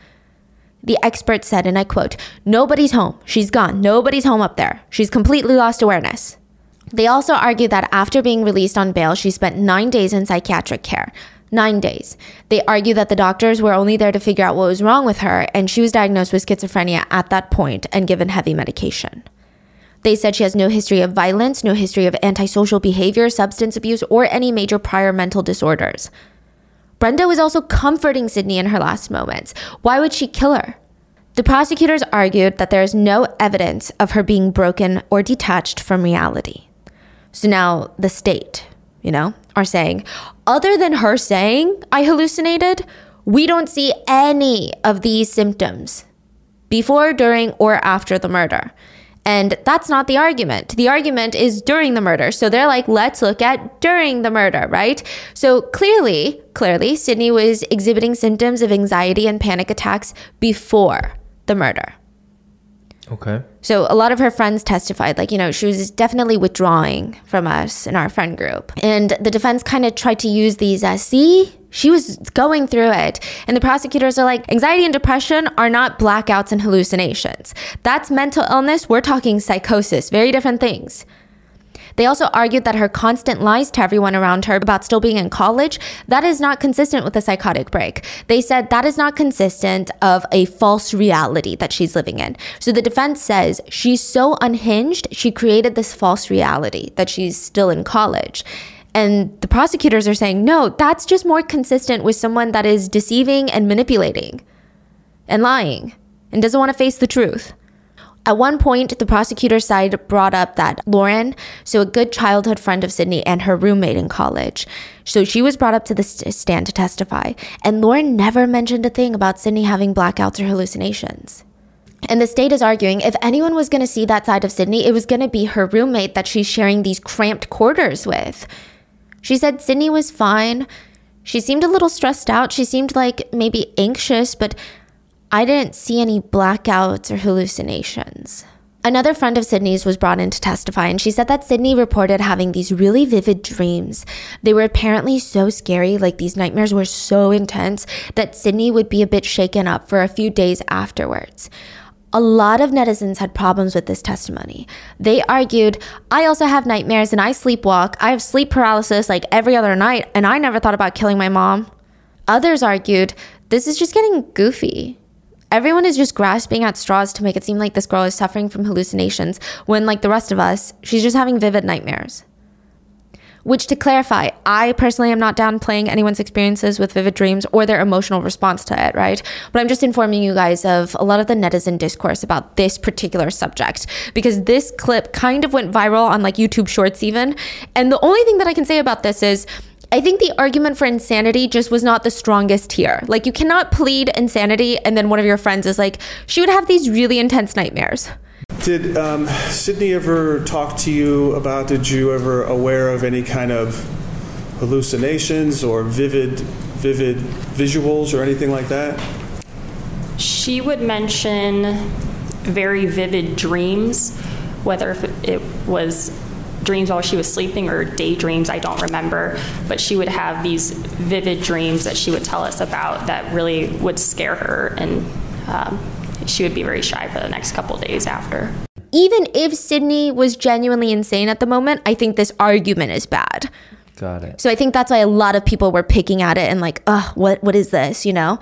The expert said, and I quote, Nobody's home. She's gone. Nobody's home up there. She's completely lost awareness. They also argued that after being released on bail, she spent nine days in psychiatric care. Nine days. They argue that the doctors were only there to figure out what was wrong with her, and she was diagnosed with schizophrenia at that point and given heavy medication. They said she has no history of violence, no history of antisocial behavior, substance abuse, or any major prior mental disorders. Brenda was also comforting Sydney in her last moments. Why would she kill her? The prosecutors argued that there is no evidence of her being broken or detached from reality. So now the state, you know, are saying, other than her saying, I hallucinated, we don't see any of these symptoms before, during, or after the murder. And that's not the argument. The argument is during the murder. So they're like, let's look at during the murder, right? So clearly, clearly, Sydney was exhibiting symptoms of anxiety and panic attacks before the murder. Okay. So a lot of her friends testified, like, you know, she was definitely withdrawing from us in our friend group. And the defense kind of tried to use these as, see, she was going through it. And the prosecutors are like, anxiety and depression are not blackouts and hallucinations. That's mental illness. We're talking psychosis, very different things. They also argued that her constant lies to everyone around her about still being in college, that is not consistent with a psychotic break. They said that is not consistent of a false reality that she's living in. So the defense says she's so unhinged, she created this false reality that she's still in college. And the prosecutors are saying, no, that's just more consistent with someone that is deceiving and manipulating and lying and doesn't want to face the truth. At one point, the prosecutor's side brought up that Lauren, so a good childhood friend of Sydney and her roommate in college, so she was brought up to the st- stand to testify, and Lauren never mentioned a thing about Sydney having blackouts or hallucinations. And the state is arguing if anyone was going to see that side of Sydney, it was going to be her roommate that she's sharing these cramped quarters with. She said Sydney was fine. She seemed a little stressed out. She seemed like maybe anxious, but I didn't see any blackouts or hallucinations. Another friend of Sydney's was brought in to testify, and she said that Sydney reported having these really vivid dreams. They were apparently so scary, like these nightmares were so intense, that Sydney would be a bit shaken up for a few days afterwards. A lot of netizens had problems with this testimony. They argued, I also have nightmares and I sleepwalk. I have sleep paralysis like every other night, and I never thought about killing my mom. Others argued, this is just getting goofy. Everyone is just grasping at straws to make it seem like this girl is suffering from hallucinations when, like the rest of us, she's just having vivid nightmares. Which, to clarify, I personally am not downplaying anyone's experiences with vivid dreams or their emotional response to it, right? But I'm just informing you guys of a lot of the netizen discourse about this particular subject because this clip kind of went viral on like YouTube Shorts, even. And the only thing that I can say about this is, I think the argument for insanity just was not the strongest here. Like, you cannot plead insanity, and then one of your friends is like, she would have these really intense nightmares. Did um, Sydney ever talk to you about? Did you ever aware of any kind of hallucinations or vivid, vivid visuals or anything like that? She would mention very vivid dreams, whether it was dreams while she was sleeping or daydreams, I don't remember. But she would have these vivid dreams that she would tell us about that really would scare her, and um, she would be very shy for the next couple days after. Even if Sydney was genuinely insane at the moment, I think this argument is bad. Got it. So I think that's why a lot of people were picking at it and like, ugh, what what is this, you know?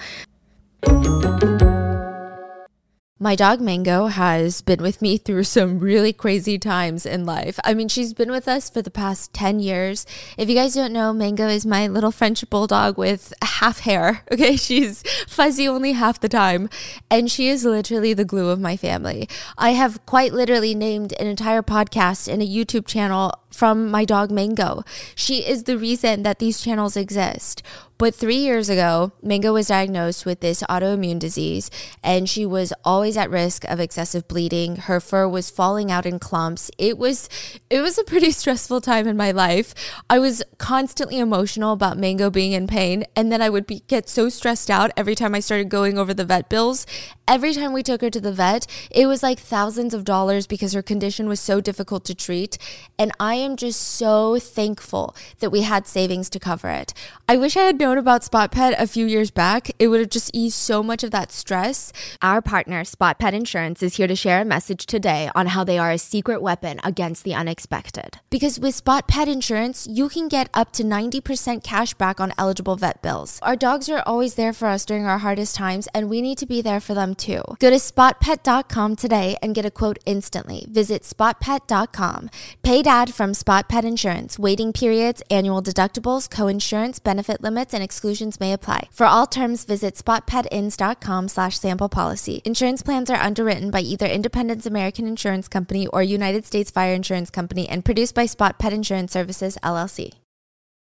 My dog Mango has been with me through some really crazy times in life. I mean, she's been with us for the past 10 years. If you guys don't know, Mango is my little French bulldog with half hair. Okay, she's fuzzy only half the time, and she is literally the glue of my family. I have quite literally named an entire podcast and a YouTube channel from my dog Mango. She is the reason that these channels exist. But three years ago, Mango was diagnosed with this autoimmune disease, and she was always at risk of excessive bleeding. Her fur was falling out in clumps. It was, it was a pretty stressful time in my life. I was constantly emotional about Mango being in pain, and then I would be, get so stressed out every time I started going over the vet bills. Every time we took her to the vet, it was like thousands of dollars because her condition was so difficult to treat. And I am just so thankful that we had savings to cover it. I wish I had known known about Spot Pet a few years back, it would have just eased so much of that stress. Our partner, Spot Pet Insurance, is here to share a message today on how they are a secret weapon against the unexpected. Because with Spot Pet Insurance, you can get up to 90% cash back on eligible vet bills. Our dogs are always there for us during our hardest times, and we need to be there for them too. Go to spotpet.com today and get a quote instantly. Visit spotpet.com. Paid ad from Spot Pet Insurance. Waiting periods, annual deductibles, co-insurance, benefit limits, and exclusions may apply. For all terms, visit spotpetins.com slash sample policy. Insurance plans are underwritten by either Independence American Insurance Company or United States Fire Insurance Company and produced by Spot Pet Insurance Services, LLC.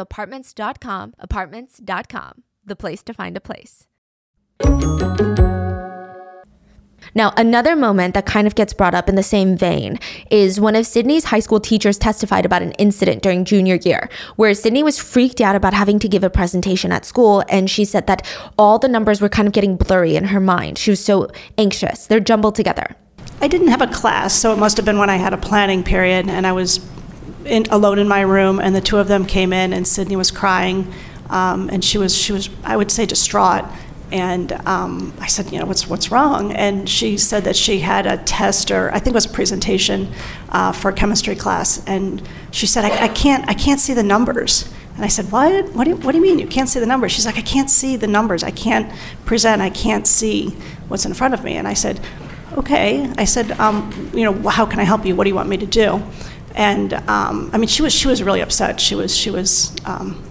apartments.com, apartments.com, the place to find a place. Now, another moment that kind of gets brought up in the same vein is one of Sydney's high school teachers testified about an incident during junior year where Sydney was freaked out about having to give a presentation at school. And she said that all the numbers were kind of getting blurry in her mind. She was so anxious, they're jumbled together. I didn't have a class, so it must have been when I had a planning period and I was in, alone in my room, and the two of them came in, and Sydney was crying, um, and she was she was I would say distraught. And um, I said, you know, what's what's wrong? And she said that she had a test or I think it was a presentation uh, for a chemistry class, and she said, I, I can't I can't see the numbers. And I said, what? What do, you, what do you mean you can't see the numbers? She's like, I can't see the numbers. I can't present. I can't see what's in front of me. And I said, okay. I said, um, you know, how can I help you? What do you want me to do? And um, I mean, she was she was really upset. She was she was. Um,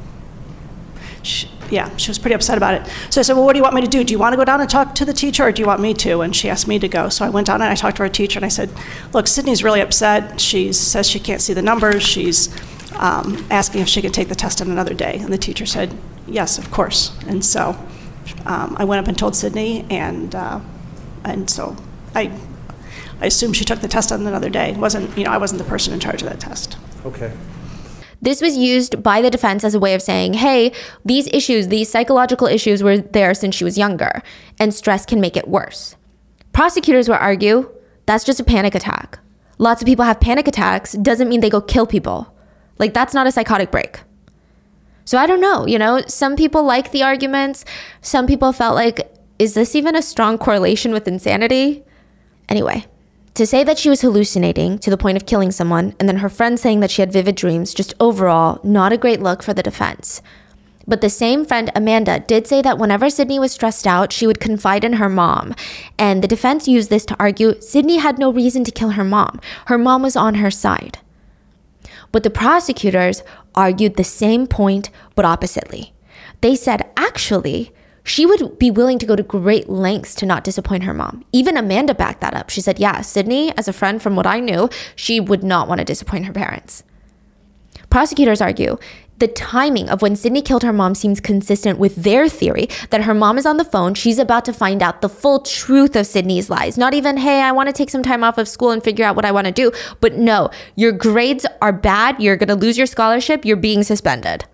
she, yeah, she was pretty upset about it. So I said, Well, what do you want me to do? Do you want to go down and talk to the teacher, or do you want me to? And she asked me to go. So I went down and I talked to our teacher, and I said, Look, Sydney's really upset. She says she can't see the numbers. She's um, asking if she could take the test on another day. And the teacher said, Yes, of course. And so um, I went up and told Sydney, and, uh, and so I I assume she took the test on another day. It wasn't you know I wasn't the person in charge of that test. Okay. This was used by the defense as a way of saying, hey, these issues, these psychological issues were there since she was younger, and stress can make it worse. Prosecutors would argue that's just a panic attack. Lots of people have panic attacks, doesn't mean they go kill people. Like, that's not a psychotic break. So I don't know, you know, some people like the arguments. Some people felt like, is this even a strong correlation with insanity? Anyway, to say that she was hallucinating to the point of killing someone, and then her friend saying that she had vivid dreams, just overall, not a great look for the defense. But the same friend, Amanda, did say that whenever Sydney was stressed out, she would confide in her mom. And the defense used this to argue Sydney had no reason to kill her mom. Her mom was on her side. But the prosecutors argued the same point, but oppositely. They said, actually, she would be willing to go to great lengths to not disappoint her mom. Even Amanda backed that up. She said, Yeah, Sydney, as a friend from what I knew, she would not want to disappoint her parents. Prosecutors argue the timing of when Sydney killed her mom seems consistent with their theory that her mom is on the phone. She's about to find out the full truth of Sydney's lies. Not even, hey, I want to take some time off of school and figure out what I want to do. But no, your grades are bad. You're going to lose your scholarship. You're being suspended.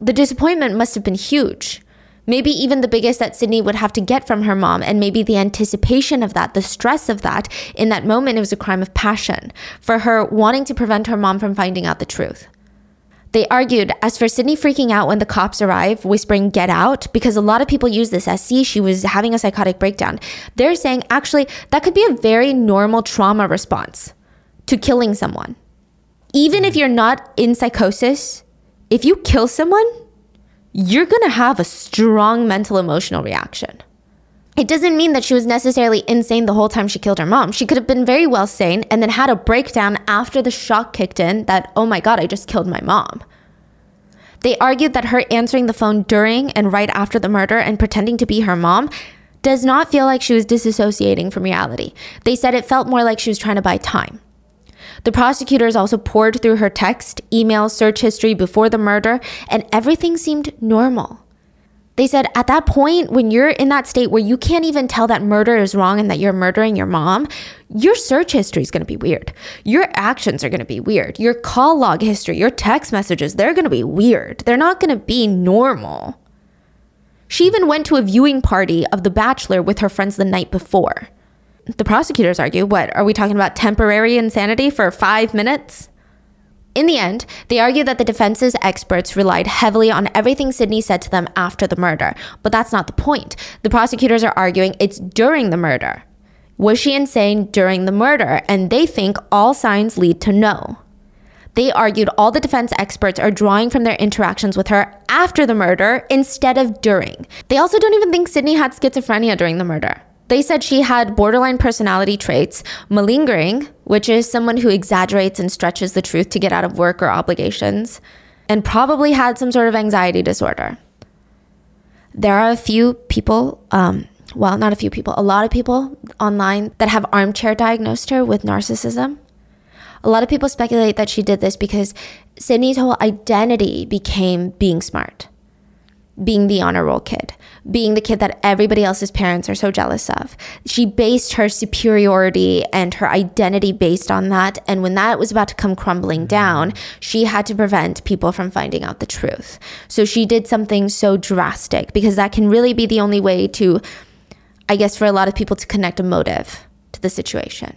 The disappointment must have been huge. Maybe even the biggest that Sydney would have to get from her mom, and maybe the anticipation of that, the stress of that. In that moment, it was a crime of passion for her wanting to prevent her mom from finding out the truth. They argued as for Sydney freaking out when the cops arrive, whispering, get out, because a lot of people use this as, see, she was having a psychotic breakdown. They're saying actually that could be a very normal trauma response to killing someone. Even if you're not in psychosis, if you kill someone, you're gonna have a strong mental emotional reaction. It doesn't mean that she was necessarily insane the whole time she killed her mom. She could have been very well sane and then had a breakdown after the shock kicked in that, oh my God, I just killed my mom. They argued that her answering the phone during and right after the murder and pretending to be her mom does not feel like she was disassociating from reality. They said it felt more like she was trying to buy time. The prosecutors also pored through her text, email, search history before the murder, and everything seemed normal. They said at that point, when you're in that state where you can't even tell that murder is wrong and that you're murdering your mom, your search history is going to be weird. Your actions are going to be weird. Your call log history, your text messages, they're going to be weird. They're not going to be normal. She even went to a viewing party of The Bachelor with her friends the night before. The prosecutors argue what? Are we talking about temporary insanity for five minutes? In the end, they argue that the defense's experts relied heavily on everything Sydney said to them after the murder, but that's not the point. The prosecutors are arguing it's during the murder. Was she insane during the murder? And they think all signs lead to no. They argued all the defense experts are drawing from their interactions with her after the murder instead of during. They also don't even think Sydney had schizophrenia during the murder. They said she had borderline personality traits, malingering, which is someone who exaggerates and stretches the truth to get out of work or obligations, and probably had some sort of anxiety disorder. There are a few people, um, well, not a few people, a lot of people online that have armchair diagnosed her with narcissism. A lot of people speculate that she did this because Sydney's whole identity became being smart being the honor roll kid, being the kid that everybody else's parents are so jealous of. She based her superiority and her identity based on that. And when that was about to come crumbling mm. down, she had to prevent people from finding out the truth. So she did something so drastic because that can really be the only way to, I guess, for a lot of people to connect a motive to the situation.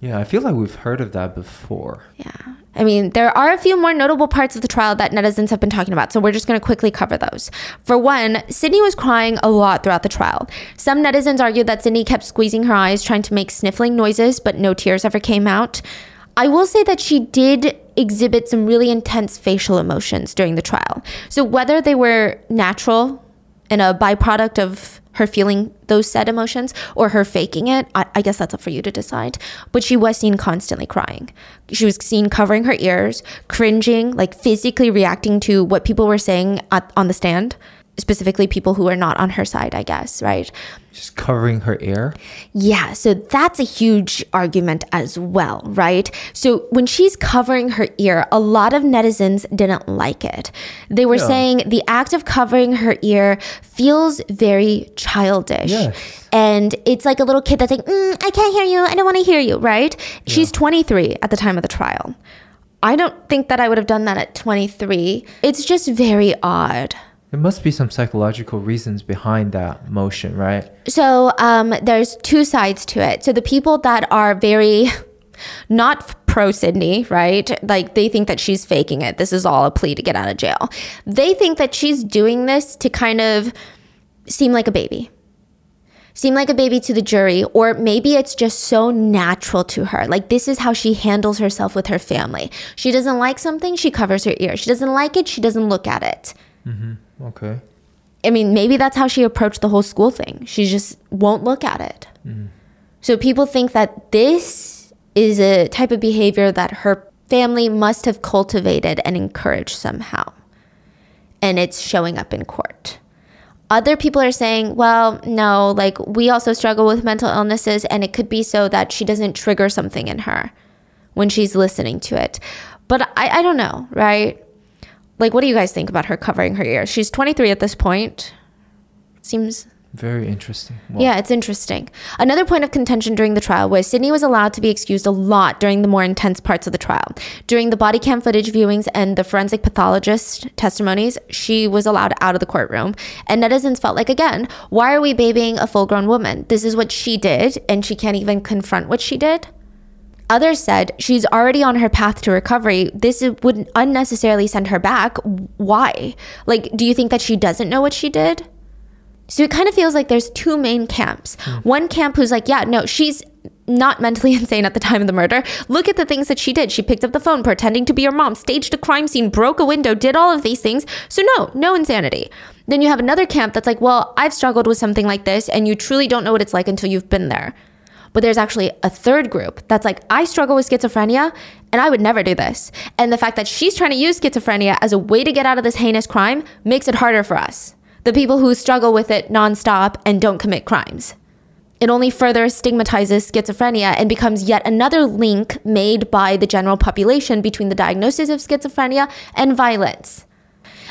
Yeah, I feel like we've heard of that before. Yeah. I mean, there are a few more notable parts of the trial that netizens have been talking about, so we're just going to quickly cover those. For one, Sydney was crying a lot throughout the trial. Some netizens argued that Sydney kept squeezing her eyes, trying to make sniffling noises, but no tears ever came out. I will say that she did exhibit some really intense facial emotions during the trial. So whether they were natural and a byproduct of her feeling those said emotions or her faking it, I, I, guess that's up for you to decide. But she was seen constantly crying. She was seen covering her ears, cringing, like physically reacting to what people were saying at, on the stand specifically people who are not on her side, I guess, right? Just covering her ear? Yeah, so that's a huge argument as well, right? So when she's covering her ear, a lot of netizens didn't like it. They were yeah. saying the act of covering her ear feels very childish. Yes. And it's like a little kid that's like, mm, I can't hear you, I don't want to hear you, right? Yeah. She's 23 at the time of the trial. I don't think that I would have done that at 23. It's just very odd. There must be some psychological reasons behind that motion, right? So um, there's two sides to it. So the people that are very not pro Sydney, right? Like they think that she's faking it. This is all a plea to get out of jail. They think that she's doing this to kind of seem like a baby. Seem like a baby to the jury, or maybe it's just so natural to her. Like, this is how she handles herself with her family. She doesn't like something, she covers her ear. She doesn't like it, she doesn't look at it. Mm-hmm. Okay. I mean, maybe that's how she approached the whole school thing. She just won't look at it. Mm. So people think that this is a type of behavior that her family must have cultivated and encouraged somehow. And it's showing up in court. Other people are saying, well, no, like we also struggle with mental illnesses, and it could be so that she doesn't trigger something in her when she's listening to it. But I, I don't know, right? Like, what do you guys think about her covering her ears? She's 23 at this point. Seems very interesting. Yeah, it's interesting. Another point of contention during the trial was Sydney was allowed to be excused a lot during the more intense parts of the trial. During the body cam footage viewings and the forensic pathologist testimonies, she was allowed out of the courtroom. And netizens felt like, again, why are we babying a full grown woman? This is what she did, and she can't even confront what she did. Others said she's already on her path to recovery. This is- would unnecessarily send her back. Why? Like, do you think that she doesn't know what she did? So it kind of feels like there's two main camps. Hmm. One camp who's like, yeah, no, she's not mentally insane at the time of the murder. Look at the things that she did. She picked up the phone pretending to be your mom, staged a crime scene, broke a window, did all of these things. So no, no insanity. Then you have another camp that's like, well, I've struggled with something like this and you truly don't know what it's like until you've been there. But there's actually a third group that's like, I struggle with schizophrenia and I would never do this. And the fact that she's trying to use schizophrenia as a way to get out of this heinous crime makes it harder for us. The people who struggle with it nonstop and don't commit crimes. It only further stigmatizes schizophrenia and becomes yet another link made by the general population between the diagnosis of schizophrenia and violence.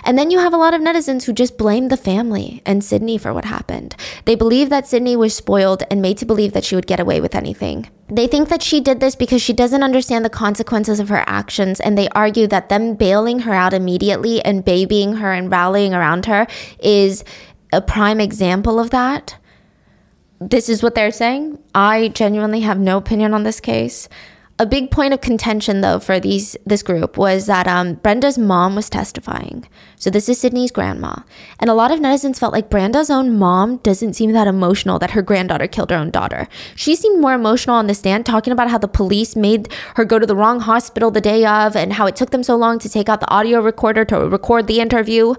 And then you have a lot of netizens who just blame the family and Sydney for what happened. They believe that Sydney was spoiled and made to believe that she would get away with anything. They think that she did this because she doesn't understand the consequences of her actions, and they argue that them bailing her out immediately and babying her and rallying around her is a prime example of that this is what they're saying. I genuinely have no opinion on this case. A big point of contention, though, for these this group was that um, Brenda's mom was testifying. So this is Sydney's grandma, and a lot of netizens felt like Brenda's own mom doesn't seem that emotional that her granddaughter killed her own daughter. She seemed more emotional on the stand, talking about how the police made her go to the wrong hospital the day of, and how it took them so long to take out the audio recorder to record the interview.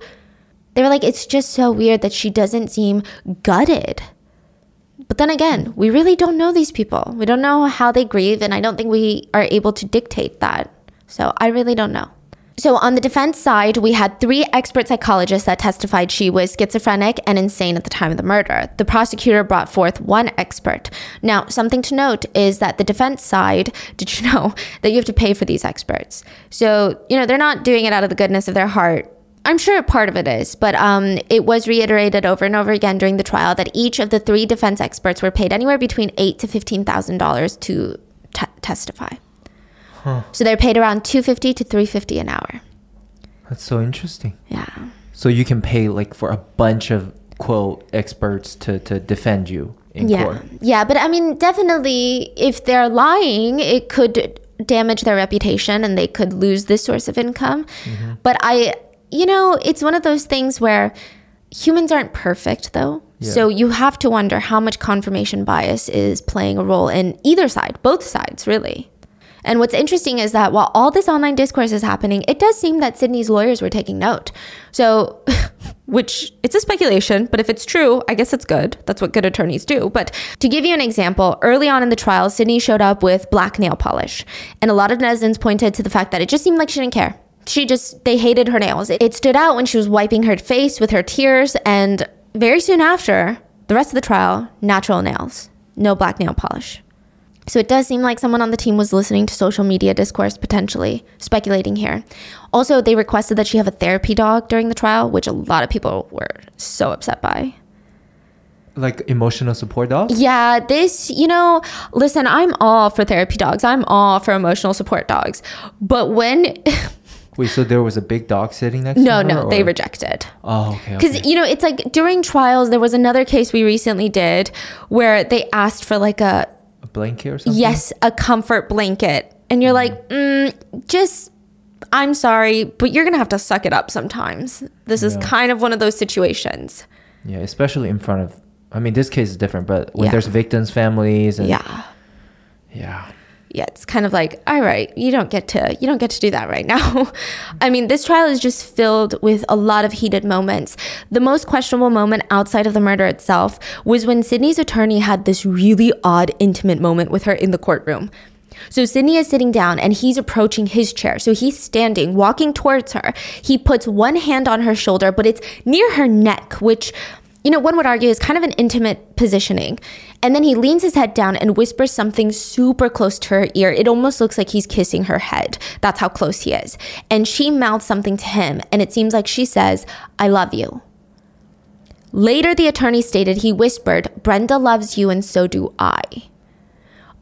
They were like, it's just so weird that she doesn't seem gutted. But then again, we really don't know these people. We don't know how they grieve, and I don't think we are able to dictate that. So I really don't know. So, on the defense side, we had three expert psychologists that testified she was schizophrenic and insane at the time of the murder. The prosecutor brought forth one expert. Now, something to note is that the defense side, did you know that you have to pay for these experts? So, you know, they're not doing it out of the goodness of their heart. I'm sure part of it is, but um, it was reiterated over and over again during the trial that each of the three defense experts were paid anywhere between eight to fifteen thousand dollars to te- testify. Huh. So they're paid around two fifty to three fifty an hour. That's so interesting. Yeah. So you can pay like for a bunch of quote experts to to defend you in yeah, court. yeah, but I mean, definitely, if they're lying, it could damage their reputation and they could lose this source of income. Mm-hmm. But I, you know, it's one of those things where humans aren't perfect, though. Yeah. So you have to wonder how much confirmation bias is playing a role in either side, both sides, really. And what's interesting is that while all this online discourse is happening, it does seem that Sydney's lawyers were taking note. So, which it's a speculation, but if it's true, I guess it's good. That's what good attorneys do. But to give you an example, early on in the trial, Sydney showed up with black nail polish. And a lot of netizens pointed to the fact that it just seemed like she didn't care. She just, they hated her nails. It stood out when she was wiping her face with her tears. And very soon after, the rest of the trial, natural nails, no black nail polish. So it does seem like someone on the team was listening to social media discourse, potentially speculating here. Also, they requested that she have a therapy dog during the trial, which a lot of people were so upset by. Like emotional support dog? Yeah, this, you know, listen, I'm all for therapy dogs. I'm all for emotional support dogs. But when Wait, so there was a big dog sitting next no, to her? no, no, they rejected. Oh, okay. Because okay. you know, it's like during trials, there was another case we recently did where they asked for like a a blanket or something? yes, a comfort blanket, and you're like, mm, just. I'm sorry, but you're gonna have to suck it up sometimes. This is kind of one of those situations. Yeah, especially in front of. I mean, this case is different, but when Yeah. there's victims' families and Yeah. yeah, yeah, it's kind of like, all right, you don't get to you don't get to do that right now. I mean, this trial is just filled with a lot of heated moments. The most questionable moment outside of the murder itself was when Sydney's attorney had this really odd intimate moment with her in the courtroom. So Sydney is sitting down and he's approaching his chair. So he's standing, walking towards her. He puts one hand on her shoulder, but it's near her neck, which you know, one would argue is kind of an intimate positioning. And then he leans his head down and whispers something super close to her ear. It almost looks like he's kissing her head. That's how close he is. And she mouths something to him, and it seems like she says, I love you. Later, the attorney stated he whispered, Brenda loves you, and so do I.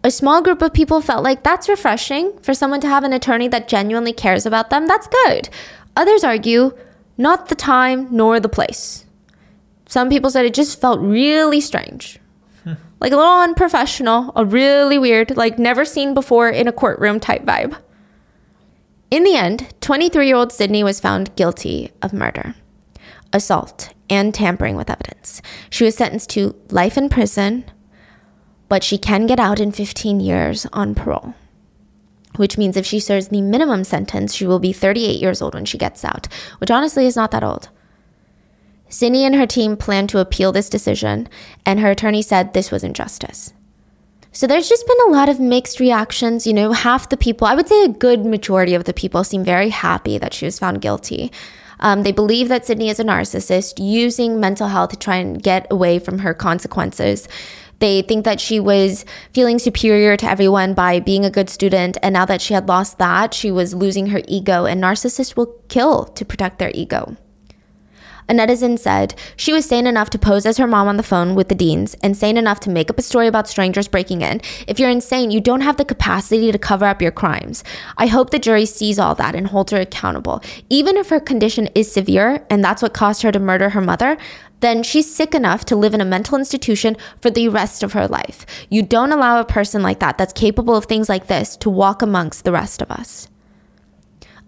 A small group of people felt like that's refreshing for someone to have an attorney that genuinely cares about them. That's good. Others argue, not the time nor the place. Some people said it just felt really strange. Like a little unprofessional, a really weird, like never seen before in a courtroom type vibe. In the end, 23 year old Sydney was found guilty of murder, assault, and tampering with evidence. She was sentenced to life in prison, but she can get out in 15 years on parole, which means if she serves the minimum sentence, she will be 38 years old when she gets out, which honestly is not that old. Sydney and her team plan to appeal this decision, and her attorney said this was injustice. So there's just been a lot of mixed reactions. You know, half the people, I would say a good majority of the people, seem very happy that she was found guilty. Um, they believe that Sydney is a narcissist using mental health to try and get away from her consequences. They think that she was feeling superior to everyone by being a good student. And now that she had lost that, she was losing her ego. And narcissists will kill to protect their ego. A netizen said she was sane enough to pose as her mom on the phone with the Deans and sane enough to make up a story about strangers breaking in. If you're insane, you don't have the capacity to cover up your crimes. I hope the jury sees all that and holds her accountable. Even if her condition is severe and that's what caused her to murder her mother, then she's sick enough to live in a mental institution for the rest of her life. You don't allow a person like that, that's capable of things like this, to walk amongst the rest of us.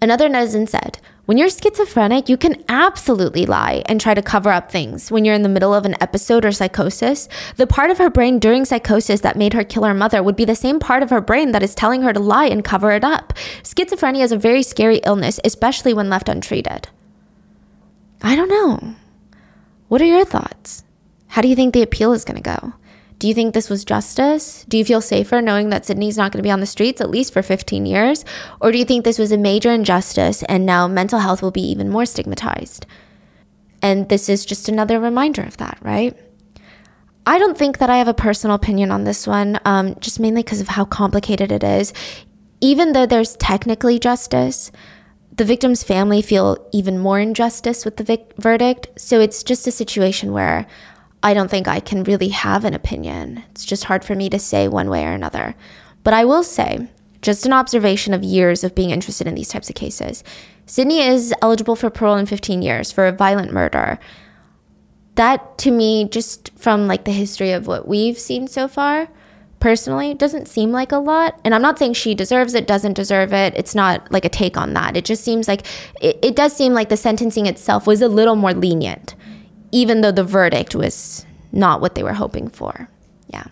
Another netizen said, when you're schizophrenic, you can absolutely lie and try to cover up things. When you're in the middle of an episode or psychosis, the part of her brain during psychosis that made her kill her mother would be the same part of her brain that is telling her to lie and cover it up. Schizophrenia is a very scary illness, especially when left untreated. I don't know. What are your thoughts? How do you think the appeal is going to go? Do you think this was justice? Do you feel safer knowing that Sydney's not going to be on the streets at least for 15 years? Or do you think this was a major injustice and now mental health will be even more stigmatized? And this is just another reminder of that, right? I don't think that I have a personal opinion on this one, um, just mainly because of how complicated it is. Even though there's technically justice, the victim's family feel even more injustice with the vic- verdict. So it's just a situation where I don't think I can really have an opinion. It's just hard for me to say one way or another. But I will say, just an observation of years of being interested in these types of cases. Sydney is eligible for parole in 15 years for a violent murder. That to me, just from like the history of what we've seen so far, personally, doesn't seem like a lot. And I'm not saying she deserves it, doesn't deserve it. It's not like a take on that. It just seems like it, it does seem like the sentencing itself was a little more lenient even though the verdict was not what they were hoping for. Yeah.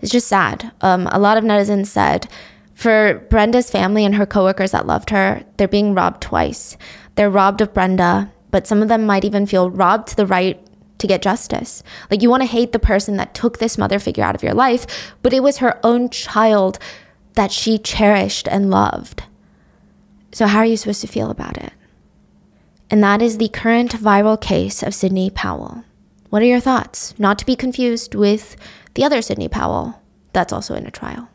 It's just sad. Um, a lot of netizens said for Brenda's family and her coworkers that loved her, they're being robbed twice. They're robbed of Brenda, but some of them might even feel robbed to the right to get justice. Like you want to hate the person that took this mother figure out of your life, but it was her own child that she cherished and loved. So, how are you supposed to feel about it? And that is the current viral case of Sydney Powell. What are your thoughts? Not to be confused with the other Sidney Powell that's also in a trial.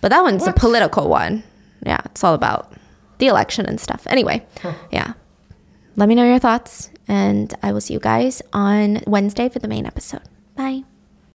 But that one's what? a political one. Yeah, it's all about the election and stuff. Anyway, huh. yeah. Let me know your thoughts, and I will see you guys on Wednesday for the main episode. Bye.